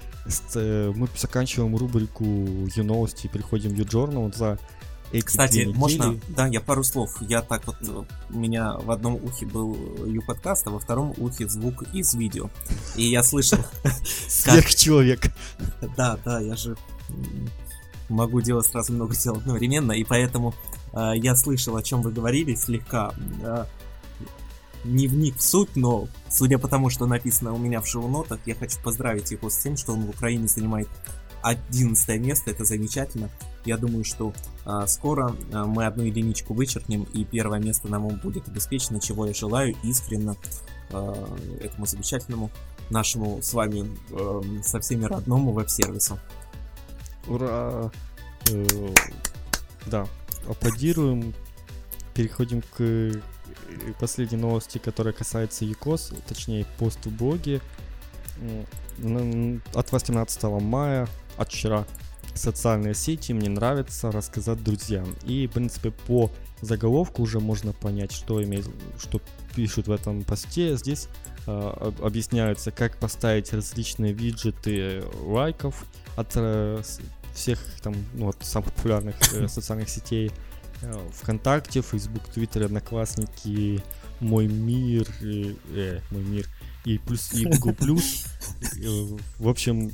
S1: мы заканчиваем рубрику Ю-новости и переходим в Ю-журнал за
S2: эти Кстати, можно, да, я пару слов. Я так вот, у меня в одном ухе был Ю-подкаст, а во втором ухе звук из видео. И я слышал... [LAUGHS]
S1: Сверхчеловек.
S2: Да, да, я же могу делать сразу много дел одновременно, и поэтому э, я слышал, о чем вы говорили слегка. Э, не вник в суть, но судя по тому, что написано у меня в шоу-нотах, я хочу поздравить его с тем, что он в Украине занимает 11 место, это замечательно. Я думаю, что а, скоро а, мы одну единичку вычеркнем, и первое место нам будет обеспечено, чего я желаю искренне а, этому замечательному нашему с вами а, со всеми родному веб-сервису.
S1: Ура! Э, да, аплодируем. Переходим к последние новости, которые касаются ЮКОС, точнее пост в блоге от 18 мая, от вчера, социальные сети мне нравится рассказать друзьям. И, в принципе, по заголовку уже можно понять, что имеет, что пишут в этом посте. Здесь э, объясняются, как поставить различные виджеты лайков от э, всех там, ну, от самых популярных э, [LAUGHS] социальных сетей ВКонтакте, Facebook, Twitter, Одноклассники, Мой мир, э, Мой мир и плюс и Google плюс. [LAUGHS] Э, в общем,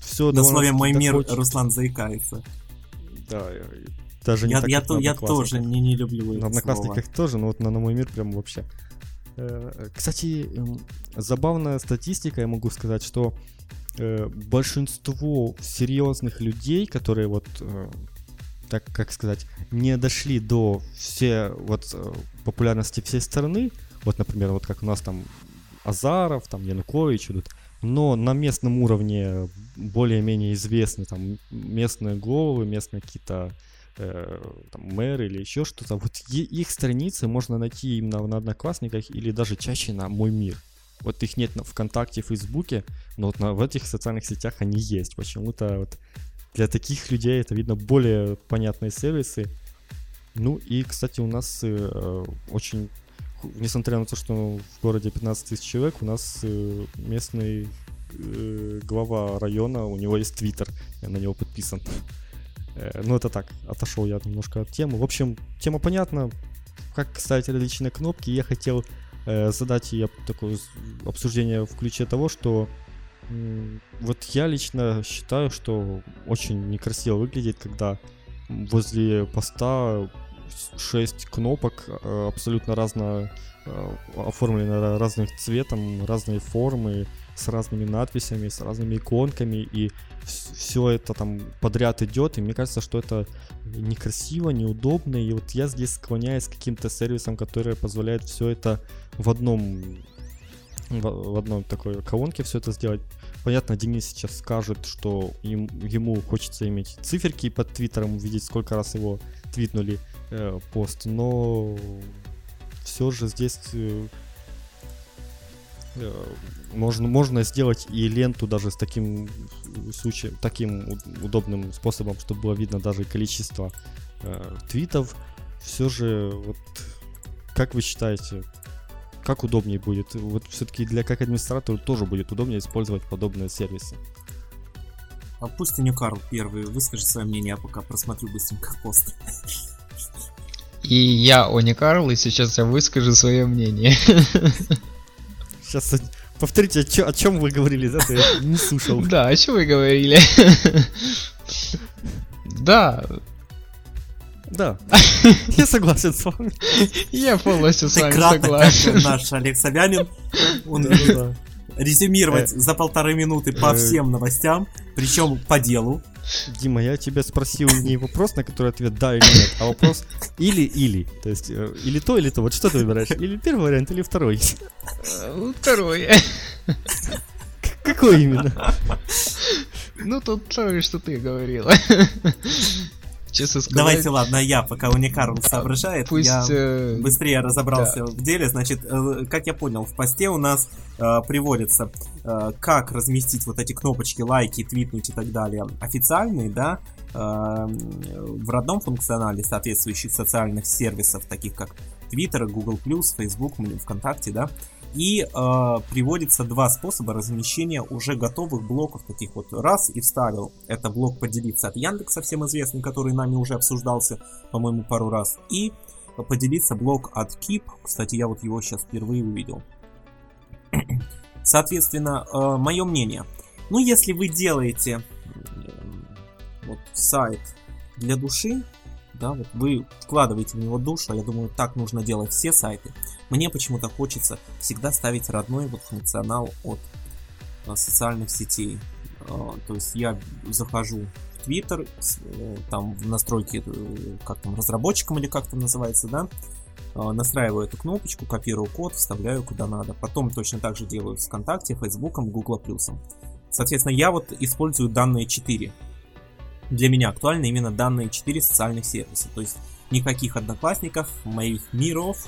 S1: все.
S2: На слове Мой мир Руслан заикается.
S1: Да, даже не
S2: я, так, я, то, я тоже не, не люблю
S1: На Одноклассниках слово. тоже, но вот на, на Мой мир прям вообще. Э, кстати, эм, забавная статистика, я могу сказать, что большинство серьезных людей, которые вот так как сказать, не дошли до все вот э, популярности всей страны, вот, например, вот как у нас там Азаров, там Янукович идут, но на местном уровне более-менее известны там местные головы, местные какие-то э, там, мэры или еще что-то. Вот их страницы можно найти именно на Одноклассниках или даже чаще на Мой Мир. Вот их нет на ВКонтакте, Фейсбуке, но вот на, в этих социальных сетях они есть. Почему-то вот для таких людей это, видно, более понятные сервисы. Ну и, кстати, у нас э, очень несмотря на то, что в городе 15 тысяч человек, у нас э, местный э, глава района, у него есть твиттер, я на него подписан. Э, ну, это так, отошел я немножко от темы. В общем, тема понятна, как ставить различные кнопки. Я хотел э, задать я такое обсуждение в ключе того, что вот я лично считаю, что очень некрасиво выглядит, когда возле поста 6 кнопок э, абсолютно разно э, оформлены разных цветом, разные формы, с разными надписями, с разными иконками, и все это там подряд идет, и мне кажется, что это некрасиво, неудобно, и вот я здесь склоняюсь к каким-то сервисам, которые позволяют все это в одном в, в одной такой колонке все это сделать. Понятно, Денис сейчас скажет, что им, ему хочется иметь циферки под твиттером, увидеть, сколько раз его твитнули э, пост, но все же здесь э, э, можно, можно сделать и ленту даже с таким случаем, таким удобным способом, чтобы было видно даже количество э, твитов. Все же, вот как вы считаете, как удобнее будет? Вот все-таки для как администратора тоже будет удобнее использовать подобные сервисы.
S2: А пусть не Карл первый выскажет свое мнение, а пока просмотрю быстренько пост.
S3: И я Они Карл, и сейчас я выскажу свое мнение.
S1: Сейчас повторите, о, чё, о чем вы говорили, да? Я не слушал.
S3: Да, о чем вы говорили? Да.
S1: Да. [LAUGHS] Я согласен с вами.
S3: Я полностью с вами согласен.
S2: Наш Олег Собянин. Он резюмировать э, за полторы минуты по э. всем новостям, причем по делу.
S1: Дима, я тебя спросил не вопрос, на который ответ да или нет, а вопрос или-или. То есть э, или то, или то. Вот что ты выбираешь? Или первый вариант, или второй?
S3: Второй.
S1: Какой именно?
S3: Ну, тут второй, что ты говорила.
S2: Честно сказать... Давайте, ладно, я, пока Уникарл соображает, Пусть, я э... быстрее разобрался да. в деле. Значит, э, как я понял, в посте у нас э, приводится, э, как разместить вот эти кнопочки лайки, твитнуть и так далее официальные, да, э, в родном функционале соответствующих социальных сервисов, таких как Twitter, Google+, Facebook, ВКонтакте, да, и э, приводится два способа размещения уже готовых блоков таких вот раз и вставил. Это блок поделиться от Яндекса, всем известный, который нами уже обсуждался, по-моему, пару раз. И поделиться блок от Keep. Кстати, я вот его сейчас впервые увидел. [CLEARS THROAT] Соответственно, э, мое мнение. Ну, если вы делаете э, вот сайт для души, да, вот вы вкладываете в него душу, а я думаю, так нужно делать все сайты. Мне почему-то хочется всегда ставить родной вот функционал от а, социальных сетей. А, то есть я захожу в Twitter, э, там в настройки, э, как там, разработчиком или как там называется, да, настраиваю эту кнопочку, копирую код, вставляю куда надо. Потом точно так же делаю с ВКонтакте, Фейсбуком, Гугла Плюсом. Соответственно, я вот использую данные 4 для меня актуальны именно данные 4 социальных сервиса. То есть никаких одноклассников, моих миров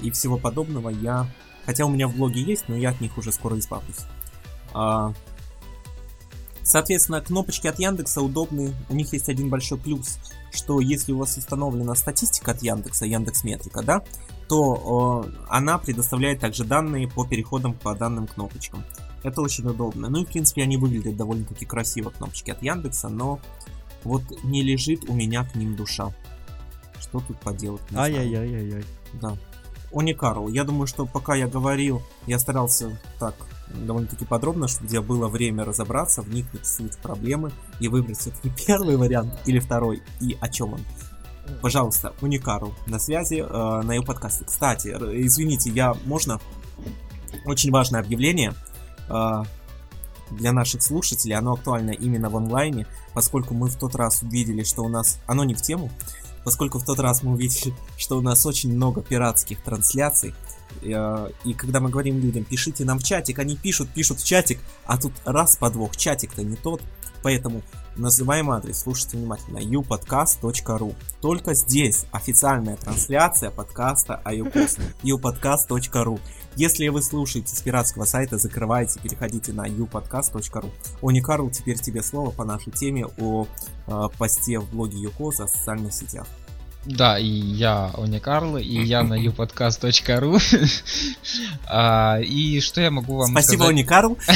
S2: и всего подобного я... Хотя у меня в блоге есть, но я от них уже скоро избавлюсь. А... Соответственно, кнопочки от Яндекса удобны. У них есть один большой плюс, что если у вас установлена статистика от Яндекса, Яндекс Метрика, да, то э, она предоставляет также данные по переходам по данным кнопочкам. Это очень удобно. Ну и, в принципе, они выглядят довольно-таки красиво, кнопочки от Яндекса, но вот не лежит у меня к ним душа. Что тут поделать?
S1: Ай-яй-яй-яй-яй.
S2: Да. Уникарл. Я думаю, что пока я говорил, я старался так довольно-таки подробно, чтобы где было время разобраться, вникнуть в суть проблемы и выбрать все-таки [LAUGHS] первый вариант или второй, и о чем он. Пожалуйста, Уникарл на связи э, на ее подкасте. Кстати, извините, я можно? Очень важное объявление. Э, для наших слушателей, оно актуально именно в онлайне, поскольку мы в тот раз увидели, что у нас... Оно не в тему, поскольку в тот раз мы увидели, [LAUGHS] что у нас очень много пиратских трансляций, э, и когда мы говорим людям, пишите нам в чатик, они пишут, пишут в чатик, а тут раз по двух, чатик-то не тот, поэтому называем адрес, слушайте внимательно, upodcast.ru. Только здесь официальная трансляция подкаста iOPost, [LAUGHS] upodcast.ru. Если вы слушаете с пиратского сайта, закрывайте, переходите на upodcast.ru. Они Карл, теперь тебе слово по нашей теме о э, посте в блоге Юкоз о социальных сетях.
S3: Да, и я Оня Карл, и я на [LAUGHS] youpodcast.ru. А, И что я могу вам
S2: Спасибо,
S3: сказать?
S2: Они Карл. [LAUGHS]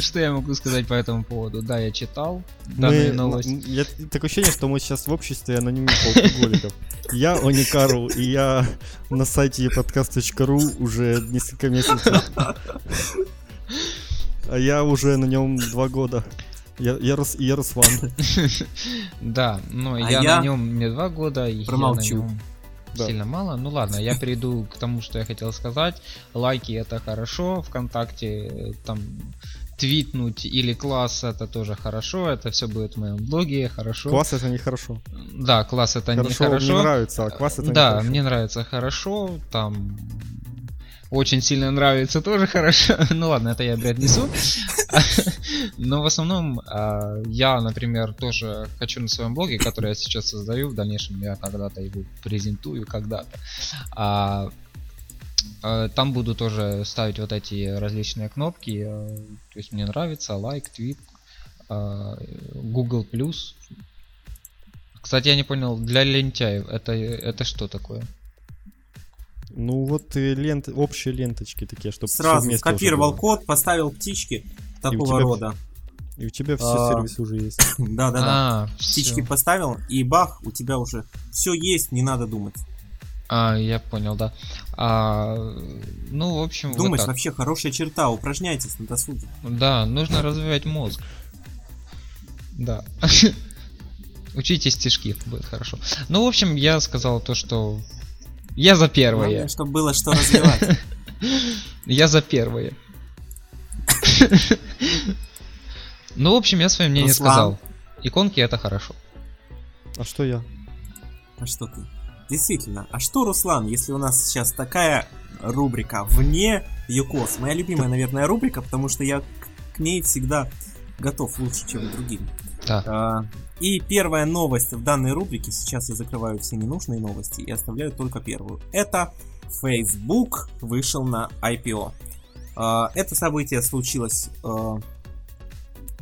S3: Что я могу сказать по этому поводу? Да, я читал данные
S1: Мы-
S3: новости.
S1: м, я, такое ощущение, что мы сейчас в обществе анонимных алкоголиков. Я Они Карл, и я на сайте подкаст.ру уже несколько месяцев. [LAUGHS] А я уже на нем два года. Я, я, Рус- я Руслан. [LAUGHS]
S3: Да, но
S2: А
S3: я, на нем не два года, и
S2: промолчу.
S3: я на нем
S1: Да.
S3: сильно мало. Ну ладно, я перейду к тому, что я хотел сказать. Лайки это хорошо, ВКонтакте э, там твитнуть или класс это тоже хорошо, это все будет в моем блоге, хорошо.
S1: Класс это нехорошо.
S3: Да, класс это не
S1: Хорошо,
S3: хорошо.
S1: мне нравится, а класс это
S3: да,
S1: нехорошо.
S3: мне нравится хорошо, там очень сильно нравится тоже хорошо. [LAUGHS] ну ладно, это я бред несу. [LAUGHS] Но в основном а, я, например, тоже хочу на своем блоге, который я сейчас создаю, в дальнейшем я когда-то его презентую, когда-то. А, а, там буду тоже ставить вот эти различные кнопки. а, То есть мне нравится лайк, твит, Google. Кстати, я не понял, для лентяев это, это что такое?
S1: Ну вот и ленты, общие ленточки такие, чтобы
S2: Сразу скопировал код, поставил птички такого
S1: тебя
S2: рода.
S1: И у тебя все
S2: А,
S1: сервисы уже есть. [COUGHS]
S2: Да-да-да.
S3: А,
S2: Птички
S3: всё.
S2: поставил, и бах, у тебя уже все есть, не надо думать.
S3: А, я понял, да. А, ну, в общем, вот
S2: Думать
S3: так.
S2: вообще хорошая черта, упражняйтесь на досуге.
S3: Да, нужно развивать мозг. Да. [LAUGHS] Учите стишки, будет хорошо. Ну, в общем, я сказал то, что я за первое.
S2: Главное, чтобы было что развивать. [LAUGHS]
S3: Я за первое. [LAUGHS] Ну, в общем, я свое мнение сказал. Иконки это хорошо.
S1: А что я?
S2: А что ты? Действительно, а что, Руслан, если у нас сейчас такая рубрика вне ЮКОС? Моя любимая, наверное, рубрика, потому что я к, к ней всегда готов лучше, чем к другим.
S3: Да.
S2: А, И первая новость в данной рубрике, сейчас я закрываю все ненужные новости и оставляю только первую. Это Facebook вышел на IPO. А, Это событие случилось а,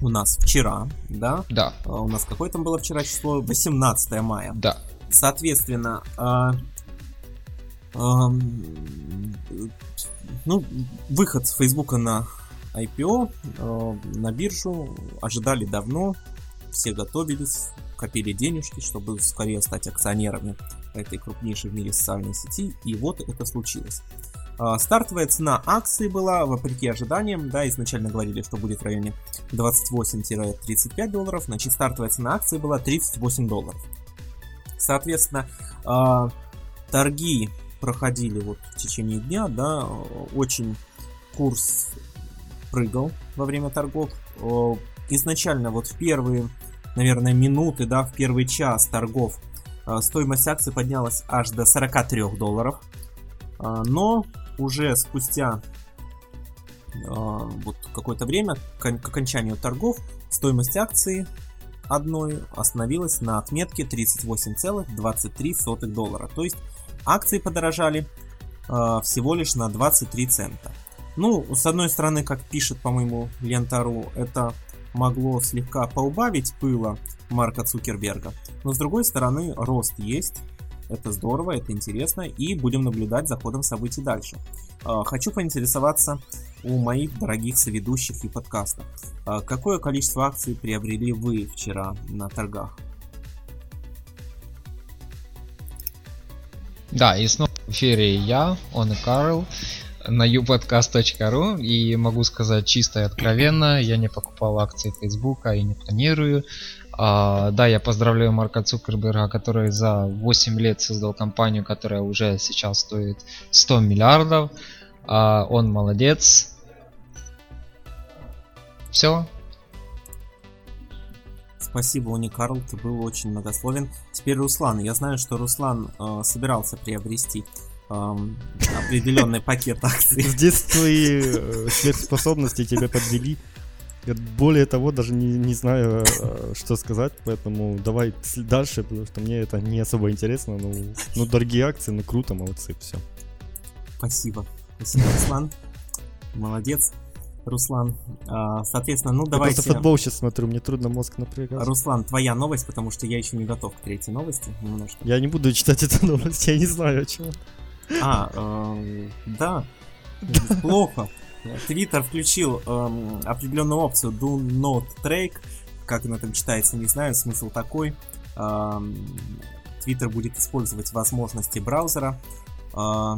S2: у нас вчера, да?
S3: Да,
S2: А, У нас какое там было вчера число? 18 мая.
S3: да.
S2: Соответственно, а, ну, выход с Фейсбука на IPO, а, на биржу ожидали давно, все готовились, копили денежки, чтобы скорее стать акционерами этой крупнейшей в мире социальной сети, и вот это случилось. А, Стартовая цена акции была, вопреки ожиданиям, да, изначально говорили, что будет в районе 28-35 долларов, значит, стартовая цена акции была 38 долларов. Соответственно, а, торги проходили вот в течение дня, да, очень курс прыгал во время торгов. Изначально вот в первые, наверное, минуты, да, в первый час торгов а, стоимость акции поднялась аж до 43 долларов. А, Но уже спустя а, вот какое-то время, к кон- к окончанию торгов, стоимость акции одной остановилась на отметке 38,23 доллара. То есть акции подорожали всего лишь на 23 цента. Ну, с одной стороны, как пишет, по-моему, Лента.ру, это могло слегка поубавить пыла Марка Цукерберга. Но с другой стороны, рост есть. Это здорово, это интересно, и будем наблюдать за ходом событий дальше. А, Хочу поинтересоваться у моих дорогих соведущих и подкаста. А, Какое количество акций приобрели вы вчера на торгах?
S3: Да, и снова в эфире я, он и Карл, на upodcast.ru и могу сказать чисто и откровенно, я не покупал акции Фейсбука и не планирую. А, да, я поздравляю Марка Цукерберга, который за 8 лет создал компанию, которая уже сейчас стоит 100 миллиардов. А, он молодец. Все.
S2: Спасибо, Уни Карл, ты был очень многословен. Теперь Руслан. Я знаю, что Руслан э, собирался приобрести определенный пакет акций.
S1: Здесь твои э, сверхспособности тебя подвели. Я более того, даже не, не знаю, э, что сказать, поэтому давай дальше, потому что мне это не особо интересно. Ну, ну дорогие акции, ну круто, молодцы, все.
S2: Спасибо. Спасибо, Руслан. Молодец. Руслан. А, соответственно, ну
S1: Я
S2: давайте...
S1: просто футбол сейчас смотрю, мне трудно мозг напрягать.
S2: Руслан, твоя новость, потому что я еще не готов к третьей новости немножко.
S1: Я не буду читать эту новость, я не знаю о чем.
S2: А, эм, да, плохо. [LAUGHS] Твиттер включил эм, определенную опцию Do Not Track. Как она там читается, не знаю. Смысл такой. Эм, Твиттер будет использовать возможности браузера. Э,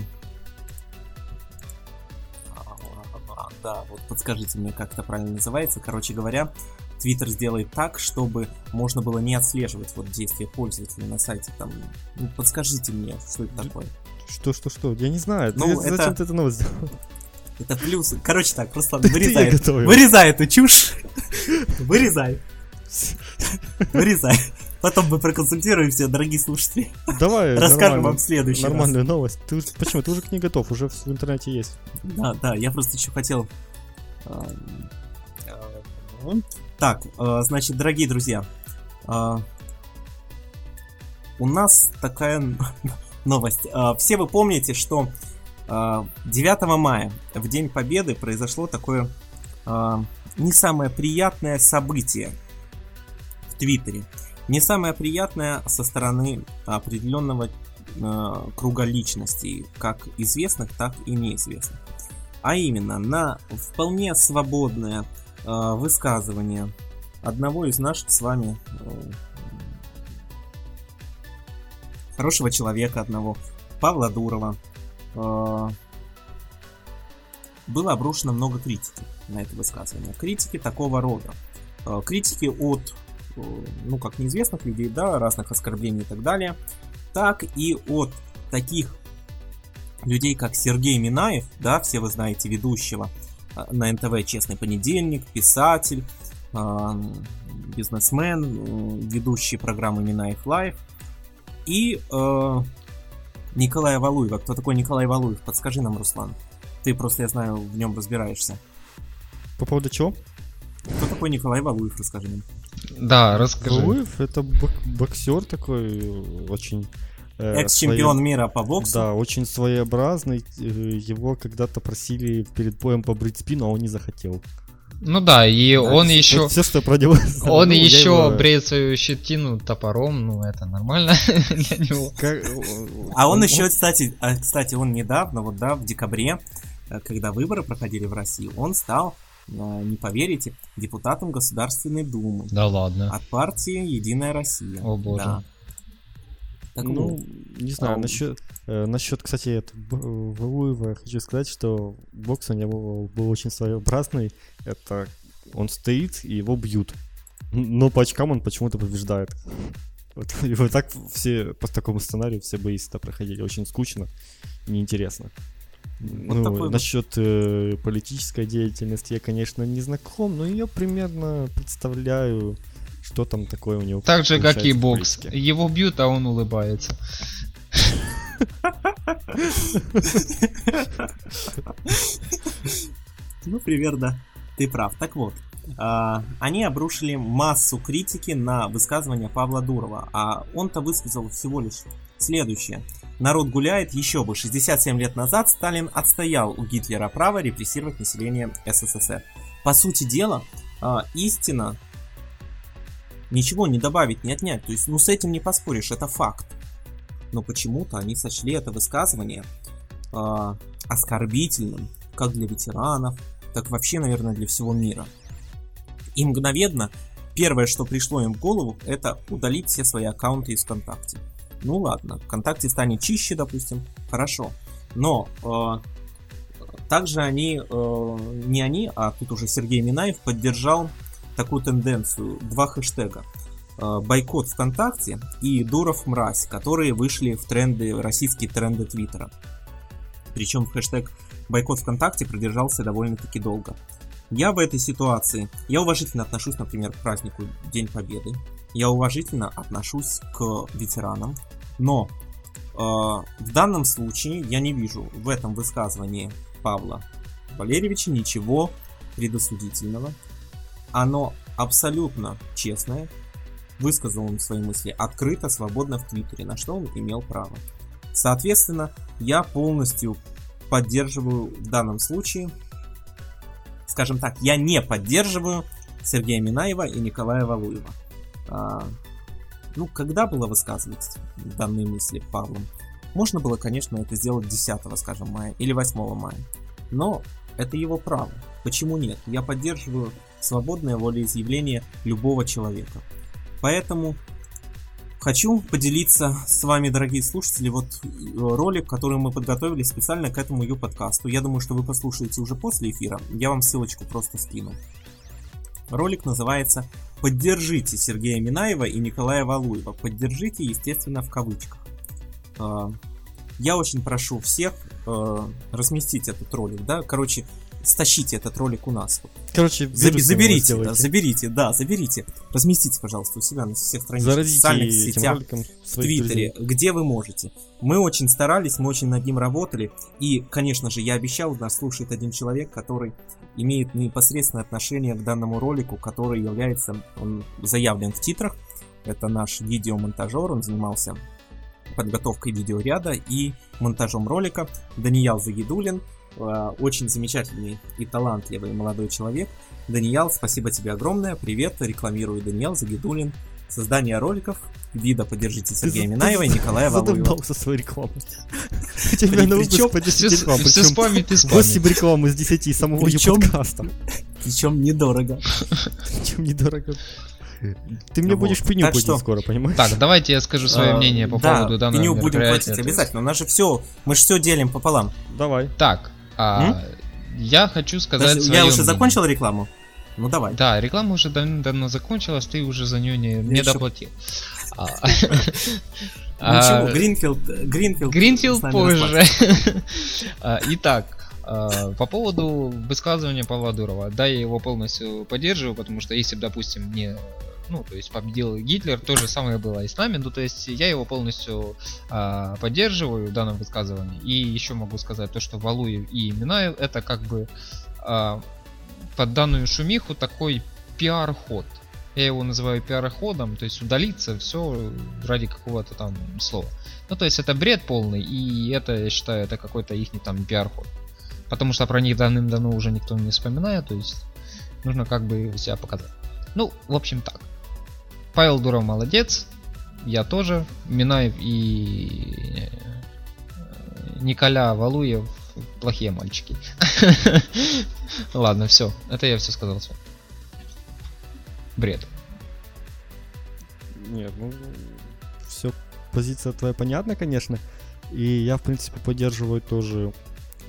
S2: да, вот подскажите мне, как это правильно называется. Короче говоря, Твиттер сделает так, чтобы можно было не отслеживать вот действия пользователя на сайте. Там, ну, подскажите мне, что это такое.
S1: Что, что, что? Я не знаю.
S2: Ну,
S1: Ты-
S2: это-
S1: Зачем ты эту новость сделал?
S2: Это плюс. Короче так,
S1: ты
S2: вырезай. Вырезай эту чушь. [LAUGHS] Вырезай. Вырезай. Потом мы проконсультируемся, дорогие слушатели.
S1: Давай, [LAUGHS]
S2: Расскажем вам следующий раз.
S1: Нормальную новость. Ты почему? Ты уже к ней готов, уже в интернете есть.
S2: Да, да, я просто еще хотел... а, а, Так, а, значит, дорогие друзья, у нас такая [LAUGHS] новость. А, Все вы помните, что а, 9 мая, в День Победы, произошло такое а, не самое приятное событие в Твиттере. Не самое приятное со стороны определенного круга личностей, как известных, так и неизвестных. А именно, на вполне свободное высказывание одного из наших с вами хорошего человека одного, Павла Дурова, э, было обрушено много критики на это высказывание. Критики такого рода. Э, критики от, э, ну, как неизвестных людей, да, разных оскорблений и так далее, так и от таких людей, как Сергей Минаев, да, все вы знаете ведущего на НТВ «Честный понедельник», писатель, бизнесмен, ведущий программы Минаев Лайв, и э, Николая Валуева. Кто такой Николай Валуев? Подскажи нам, Руслан. Ты просто, я знаю, в нем разбираешься.
S1: По поводу чего?
S2: Кто такой Николай Валуев, расскажи нам.
S3: Да, расскажи.
S1: Валуев это бок- боксер такой, очень... э,
S2: Экс-чемпион
S1: своё-
S2: мира по боксу.
S1: Да, очень своеобразный. Э, Его когда-то просили перед боем побрить спину, а он не захотел.
S3: Ну да, и он еще...
S1: все, что я про него знаю.
S3: Он
S1: Ну,
S3: еще
S1: его-
S3: бреет свою щетину топором, ну это нормально [LAUGHS] для него.
S1: Как-
S2: А он еще, кстати, а, кстати, он недавно, вот да, в декабре, э, когда выборы проходили в России, он стал, э, не поверите, депутатом Государственной Думы
S3: Да ладно.
S2: от партии Единая Россия.
S3: О, боже.
S2: Да.
S1: Ну,
S2: вот,
S1: не знаю,
S2: а,
S1: насчет, э, насчет, кстати, Б- Валуева, хочу сказать, что бокс у него был очень своеобразный. Это он стоит, и его бьют. Но по очкам он почему-то побеждает. Вот, [LAUGHS] и вот так все, по такому сценарию все бои всегда проходили. Очень скучно, неинтересно. ну,
S2: такой вот.
S1: насчет э, политической деятельности я, конечно, не знаком, но я примерно представляю, что там такое у него
S3: Так же, как и бокс. Его бьют, а он улыбается.
S2: Ну, примерно, ты прав. Так вот, а, они обрушили массу критики на высказывание Павла Дурова, а он-то высказал всего лишь следующее. Народ гуляет, еще бы, 67 лет назад Сталин отстоял у Гитлера право репрессировать население СССР. По сути дела, а, истина ничего не добавить, не отнять. То есть, ну, с этим не поспоришь, это факт. Но почему-то они сочли это высказывание а, оскорбительным, как для ветеранов, так вообще, наверное, для всего мира. И мгновенно первое, что пришло им в голову, это удалить все свои аккаунты из ВКонтакте. Ну ладно, ВКонтакте станет чище, допустим, хорошо. Но э, также они, э, не они, а тут уже Сергей Минаев поддержал такую тенденцию, два хэштега. Э, бойкот ВКонтакте и Дуров мразь, которые вышли в тренды, российские тренды Твиттера. Причем хэштег бойкот ВКонтакте продержался довольно-таки долго. Я в этой ситуации, я уважительно отношусь, например, к празднику День Победы, я уважительно отношусь к ветеранам, но э, в данном случае я не вижу в этом высказывании Павла Валерьевича ничего предосудительного. Оно абсолютно честное, высказал он свои мысли открыто, свободно в Твиттере, на что он имел право. Соответственно, я полностью поддерживаю в данном случае скажем так, я не поддерживаю Сергея Минаева и Николая Валуева. А, ну, когда было высказывать данные мысли Павлом? Можно было, конечно, это сделать 10, скажем, мая или 8 мая. Но это его право. Почему нет? Я поддерживаю свободное волеизъявление любого человека. Поэтому хочу поделиться с вами, дорогие слушатели, вот э, ролик, который мы подготовили специально к этому ее подкасту. Я думаю, что вы послушаете уже после эфира. Я вам ссылочку просто скину. Ролик называется «Поддержите Сергея Минаева и Николая Валуева». Поддержите, естественно, в кавычках. А, я очень прошу всех э, разместить этот ролик, да, короче, стащите этот ролик у нас.
S1: Короче,
S2: Заби- заберите, да, заберите, да, заберите. Разместите, пожалуйста, у себя на всех страничках, в социальных сетях, в Твиттере, где вы можете. Мы очень старались, мы очень над ним работали. И, конечно же, я обещал, нас слушает один человек, который имеет непосредственное отношение к данному ролику, который является, он заявлен в титрах. Это наш видеомонтажер, он занимался подготовкой видеоряда и монтажом ролика. Даниял Загидулин, очень замечательный и талантливый молодой человек. Даниэл, спасибо тебе огромное. Привет, рекламирую Даниэл Загидулин. Создание роликов. Вида поддержите Сергея Минаева и Николая Валуева.
S1: со своей рекламой. У тебя на выпуск по 10 реклам.
S3: Все спамит и спамит.
S1: 8 реклам из 10 самого ее подкаста. [LAUGHS]
S2: Причем недорого.
S1: Причем недорого. Ты мне будешь пеню
S2: Так
S1: платить
S2: что-
S1: скоро, понимаешь?
S3: Так, давайте я скажу свое
S2: А,
S3: мнение по
S2: да,
S3: поводу данного
S2: пеню будем платить обязательно. У нас же все, мы же все делим пополам.
S1: Давай.
S3: Так, а, я хочу сказать своё
S2: я уже
S3: мнение.
S2: закончил рекламу? Ну давай.
S3: Да, реклама уже давно закончилась, ты уже за нее не, не доплатил. А, [LAUGHS]
S2: Ничего,
S3: а,
S2: Гринфилд, Гринфилд.
S3: Гринфилд позже. [LAUGHS] А, Итак, по поводу высказывания Павла Дурова. Да, я его полностью поддерживаю, потому что если бы, допустим, не ну, то есть победил Гитлер, то же самое было и с нами, ну, то есть я его полностью а, поддерживаю в данном высказывании. И еще могу сказать то, что Валуев и Минаев это как бы а, под данную шумиху такой пиар-ход. Я его называю пиар-ходом, то есть удалиться все ради какого-то там слова. Ну, то есть это бред полный, и это, я считаю, это какой-то их там пиар-ход. Потому что про них давным-давно уже никто не вспоминает, то есть нужно как бы себя показать. Ну, в общем так. Павел Дуров молодец, я тоже. Минаев и э, Николя Валуев плохие мальчики. [LAUGHS] Ладно, все. Это я все сказал. Бред.
S1: Нет, ну, все, позиция твоя понятна, конечно. И я, в принципе, поддерживаю тоже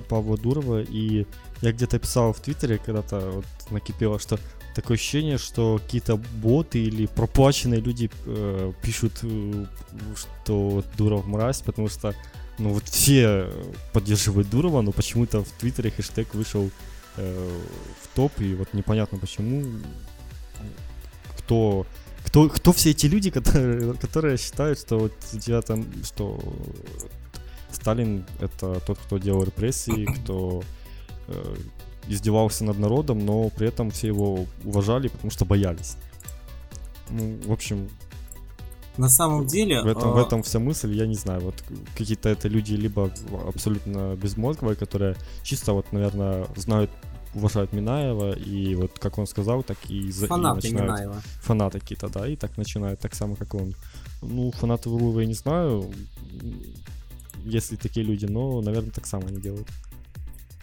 S1: Павла Дурова. И я где-то писал в Твиттере, когда-то вот накипело, что такое ощущение, что какие-то боты или проплаченные люди э, пишут, э, что Дуров мразь, потому что ну вот все поддерживают Дурова, но почему-то в Твиттере хэштег вышел э, в топ, и вот непонятно почему, кто кто, кто все эти люди, которые, которые считают, что вот я там, что Сталин это тот, кто делал репрессии, кто э, издевался над народом, но при этом все его уважали, потому что боялись. Ну, в общем,
S2: На самом деле...
S1: в этом, в
S2: а,
S1: этом вся мысль, я не знаю, вот какие-то это люди либо абсолютно безмозговые, которые чисто вот, наверное, знают, уважают Минаева, и вот как он сказал, так и, за, и
S2: Фанаты
S1: начинают
S2: Минаева.
S1: фанаты какие-то, да, и так начинают, так само, как он. Ну, фанаты Врулова я не знаю, если такие люди, но, наверное, так само они делают.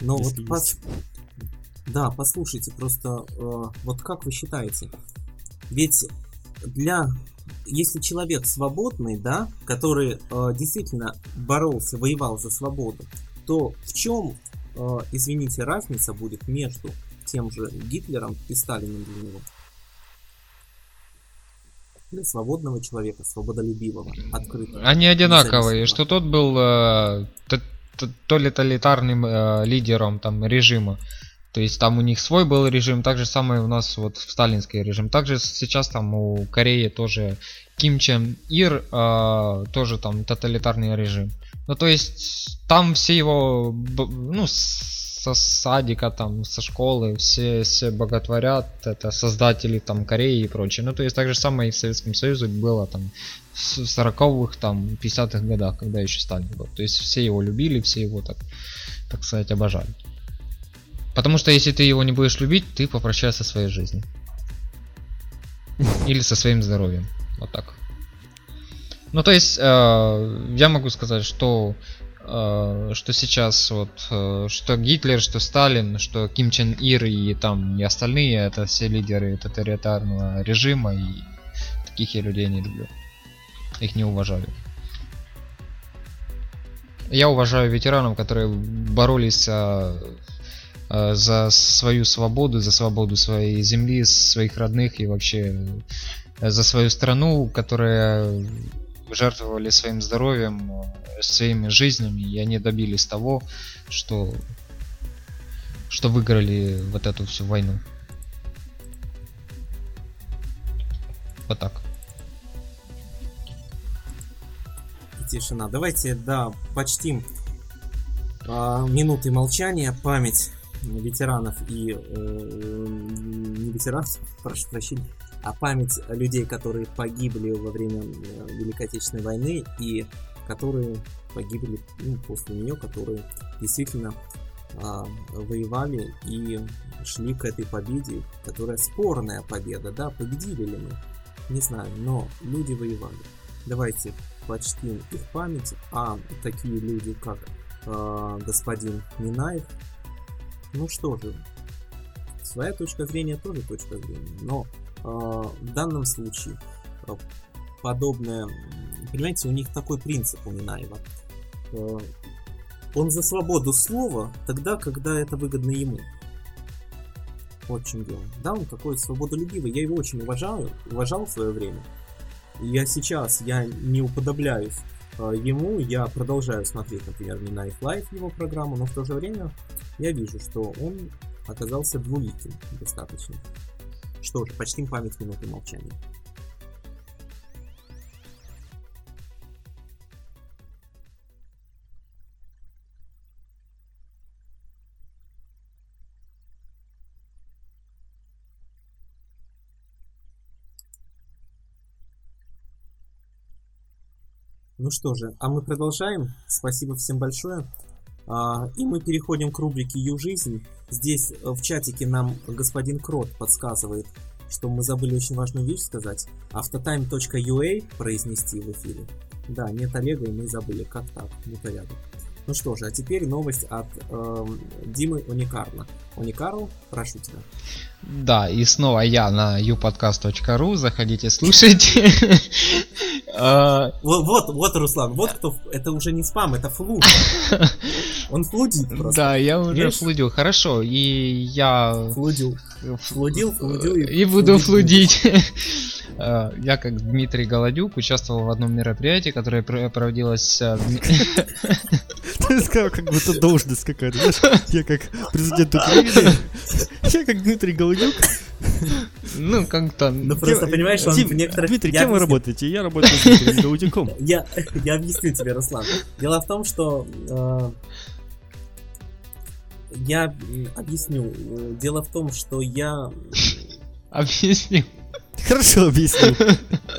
S2: Ну вот пос- Да, послушайте, просто э, вот как вы считаете? Ведь для если человек свободный, да, который э, действительно боролся, воевал за свободу, то в чем, э, извините, разница будет между тем же Гитлером и Сталином для него? Для свободного человека, свободолюбивого, открытого.
S3: Они одинаковые, что тот был э, т- т- тоталитарным э, лидером там режима. То есть там у них свой был режим, так же самое у нас вот в сталинский режим. Также сейчас там у Кореи тоже Ким Чен Ир э, тоже там тоталитарный режим. Ну то есть там все его, ну со садика там, со школы, все, все боготворят, это создатели там Кореи и прочее. Ну то есть так же самое и в Советском Союзе было там в 40-х, там, 50-х годах, когда еще Сталин был. То есть все его любили, все его, так, так сказать, обожали. Потому что если ты его не будешь любить, ты попрощаешься со своей жизнью. Или со своим здоровьем. Вот так. Ну, то есть, э, я могу сказать, что э, что сейчас вот, э, что Гитлер, что Сталин, что Ким Чен Ир и там и остальные, это все лидеры тоталитарного режима, и таких я людей не люблю. Их не уважаю. Я уважаю ветеранов, которые боролись а, а, за свою свободу, за свободу своей земли, своих родных и вообще э, за свою страну, которые жертвовали своим здоровьем, э, своими жизнями, и они добились того, что что выиграли вот эту всю войну. Вот так.
S2: тишина. Давайте, да, почтим а, минуты молчания, память ветеранов и э, не ветеранов, прошу прощения, а память людей, которые погибли во время э, Великой Отечественной войны и которые погибли ну, после нее, которые действительно а, воевали и шли к этой победе, которая спорная победа, да, победили ли мы, не знаю, но люди воевали. Давайте почтим их память, а такие люди, как э, господин Минаев, ну что же, своя точка зрения тоже точка зрения, но э, в данном случае э, подобное, понимаете, у них такой принцип у Минаева. Э, он за свободу слова тогда, когда это выгодно ему. Чем дело. Да, он такой свободолюбивый. Я его очень уважаю, уважал в свое время я сейчас, я не уподобляюсь ему, я продолжаю смотреть, например, не Night Life его программу, но в то же время я вижу, что он оказался двуликим достаточно. Что же, почтим память минуты молчания. Ну что же, а мы продолжаем. Спасибо всем большое. А, и мы переходим к рубрике «Ю-жизнь». Здесь э, в чатике нам господин Крот подсказывает, что мы забыли очень важную вещь сказать. Автотайм.ua произнести в эфире. Да, нет Олега, и мы забыли. Как так? Непорядок. Ну что же, а теперь новость от э, Димы Уникарла. Уникарл, прошу тебя.
S3: Да, и снова я на youpodcast.ru, заходите, слушайте. [LAUGHS]
S2: А, вот, вот, вот, Руслан, вот кто, это уже не спам, это флуд. [LAUGHS] Он флудит просто.
S3: Да, я уже флудил, хорошо, и я...
S2: Флудил. Флудил, флудил
S3: и... И буду флудить. А, я, как Дмитрий Голодюк, участвовал в одном мероприятии, которое проводилось... А, [LAUGHS]
S1: Ты сказал, как будто должность какая-то, я как президент Украины, [LAUGHS] я как Дмитрий Голодюк,
S3: ну, как-то...
S2: Ну, просто понимаешь, он в некоторых...
S1: Дмитрий, кем вы работаете? Я работаю с Дмитрием [LAUGHS] Гаудюком.
S2: Я, я объясню тебе, Руслан. Дело в том, что... Э, я объясню. Дело в том, что я...
S3: Объясню.
S1: Хорошо объяснил.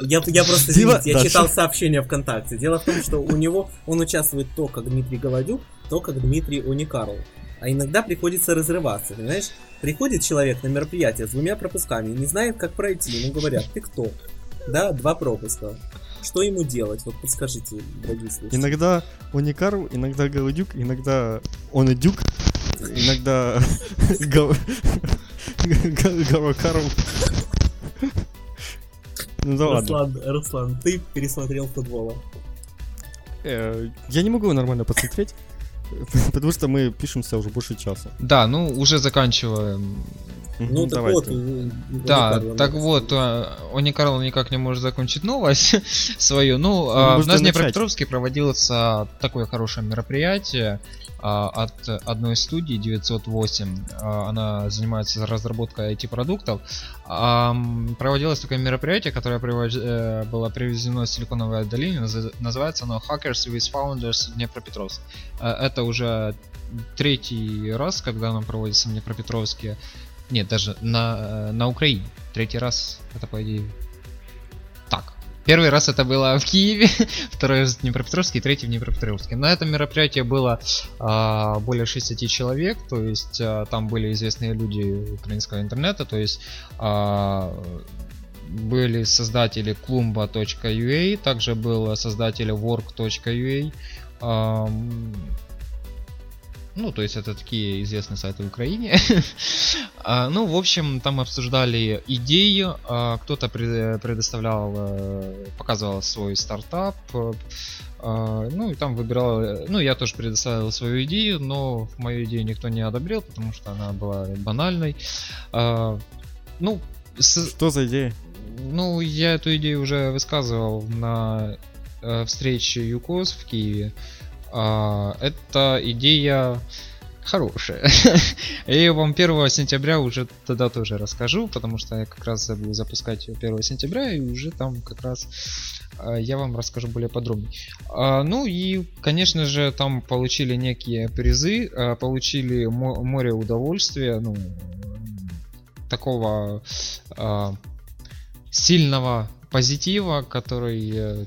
S2: Я, я просто, извините, я читал сообщение ВКонтакте. Дело в том, что у него, он участвует то, как Дмитрий Голодюк, то, как Дмитрий Уникарл. А иногда приходится разрываться, понимаешь? Приходит человек на мероприятие с двумя пропусками не знает, как пройти. Ему говорят, ты кто? Да, два пропуска. Что ему делать? Вот подскажите, дорогие слушатели.
S1: Иногда Уникару, иногда Голодюк, иногда он и Дюк, иногда Гарокару.
S2: Ну да ладно. Руслан, ты пересмотрел футбола.
S1: Э, я не могу нормально посмотреть. [LAUGHS] Потому что мы пишемся уже больше часа.
S3: Да, ну уже заканчиваем.
S2: Ну, так вот,
S3: да, так вот, Они Карл никак не может закончить новость [LAUGHS] свою. Ну, ну в Днепропетровске проводилось такое хорошее мероприятие. А, от одной студии 908. А, она занимается разработкой IT-продуктов. Проводилось такое мероприятие, которое э, было привезено из Силиконовой долины. Называется оно Hackers with Founders Днепропетровск. Это уже третий раз, когда оно проводится в Днепропетровске. Нет, даже на, э, на Украине. Третий раз это, по идее. Первый раз это было в Киеве, [LAUGHS] второй в Днепропетровске, третий в Днепропетровске. На этом мероприятии было а, более 60 человек, то есть а, там были известные люди украинского интернета, то есть а, были создатели klumba.ua, также был создатель work.ua, ну, то есть это такие известные сайты в Украине. [LAUGHS] а, ну, в общем, там обсуждали идеи, а, кто-то предоставлял, а, показывал свой стартап, а, ну, и там выбирал, ну, я тоже предоставил свою идею, но мою идею никто не одобрил, потому что она была банальной. Ну,
S1: с... Что за идея?
S3: Ну, я эту идею уже высказывал на э, встрече ЮКОС в Киеве. А, эта идея хорошая. [LAUGHS] Я ее вам 1 сентября уже тогда тоже расскажу, потому что я как раз буду запускать ее 1 сентября, и уже там как раз а, я вам расскажу более подробно. А, ну и, конечно же, там получили некие призы, а, получили море удовольствия, ну, такого сильного позитива, который э,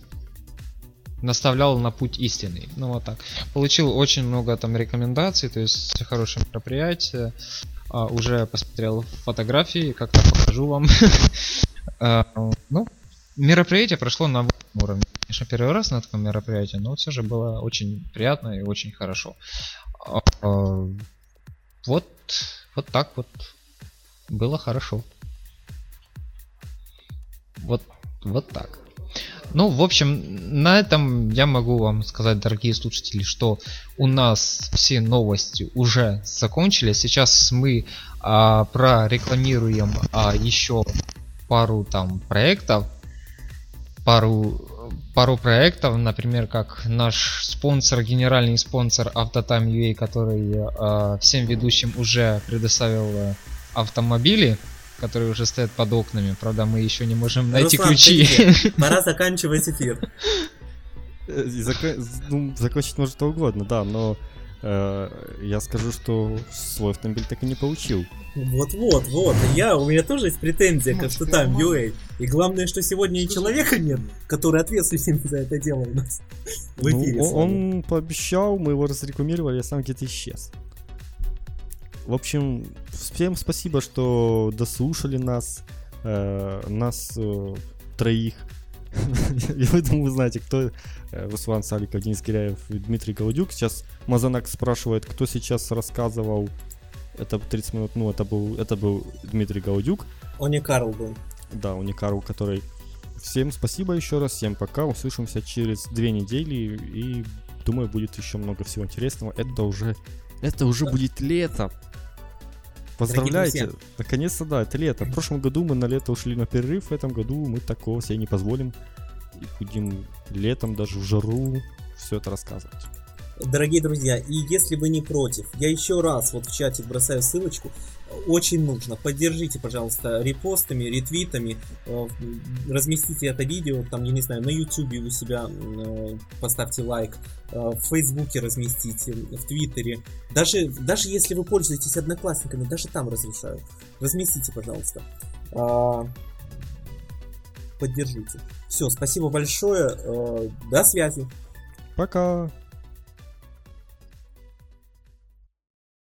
S3: наставлял на путь истинный. Ну вот так. Получил очень много там рекомендаций, то есть хорошее мероприятие. А, уже посмотрел фотографии, как-то покажу вам. [LAUGHS] а, ну, мероприятие прошло на уровне. Конечно, первый раз на таком мероприятии, но все же было очень приятно и очень хорошо. А, вот, вот так вот было хорошо. Вот, вот так. Ну, в общем, на этом я могу вам сказать, дорогие слушатели, что у нас все новости уже закончились. Сейчас мы а, прорекламируем а, еще пару там проектов, пару пару проектов, например, как наш спонсор, генеральный спонсор Autotime.ua, который э, всем ведущим уже предоставил э, автомобили которые уже стоят под окнами. Правда, мы еще не можем найти
S2: Руслан,
S3: ключи. [LAUGHS]
S2: Пора заканчивать эфир.
S1: Э, ну, закончить может что угодно, да, но э, я скажу, что свой автомобиль так и не получил.
S2: Вот-вот, вот. Я, у меня тоже есть претензия к что там UA. И главное, что сегодня и человека нет, который ответственен за это дело у нас [LAUGHS]
S1: в ну, эфире. Ну, он пообещал, мы его разрекламировали, я сам где-то исчез. В общем, всем спасибо, что дослушали нас, э, нас э, троих. [LAUGHS] Я думаю, вы знаете, кто э, Руслан Саликов, Денис Киряев и Дмитрий Голодюк. Сейчас Мазанак спрашивает, кто сейчас рассказывал это 30 минут, ну, это был, это был Дмитрий Гаудюк.
S2: Он Карл был.
S1: Да, он Карл, который... Всем спасибо еще раз, всем пока, услышимся через две недели, и думаю, будет еще много всего интересного. Это уже, это уже будет лето. Поздравляйте! Наконец-то, да, это лето. В прошлом году мы на лето ушли на перерыв, в этом году мы такого себе не позволим. И будем летом даже в жару все это рассказывать.
S2: Дорогие друзья, и если вы не против, я еще раз вот в чатик бросаю ссылочку. Очень нужно. Поддержите, пожалуйста, репостами, ретвитами. Э, разместите это видео, там, я не знаю, на YouTube у себя э, поставьте лайк. Э, в Фейсбуке разместите, в Твиттере. Даже, даже если вы пользуетесь одноклассниками, даже там разрешаю. Разместите, пожалуйста. А, поддержите. Все, спасибо большое. До связи.
S1: Пока.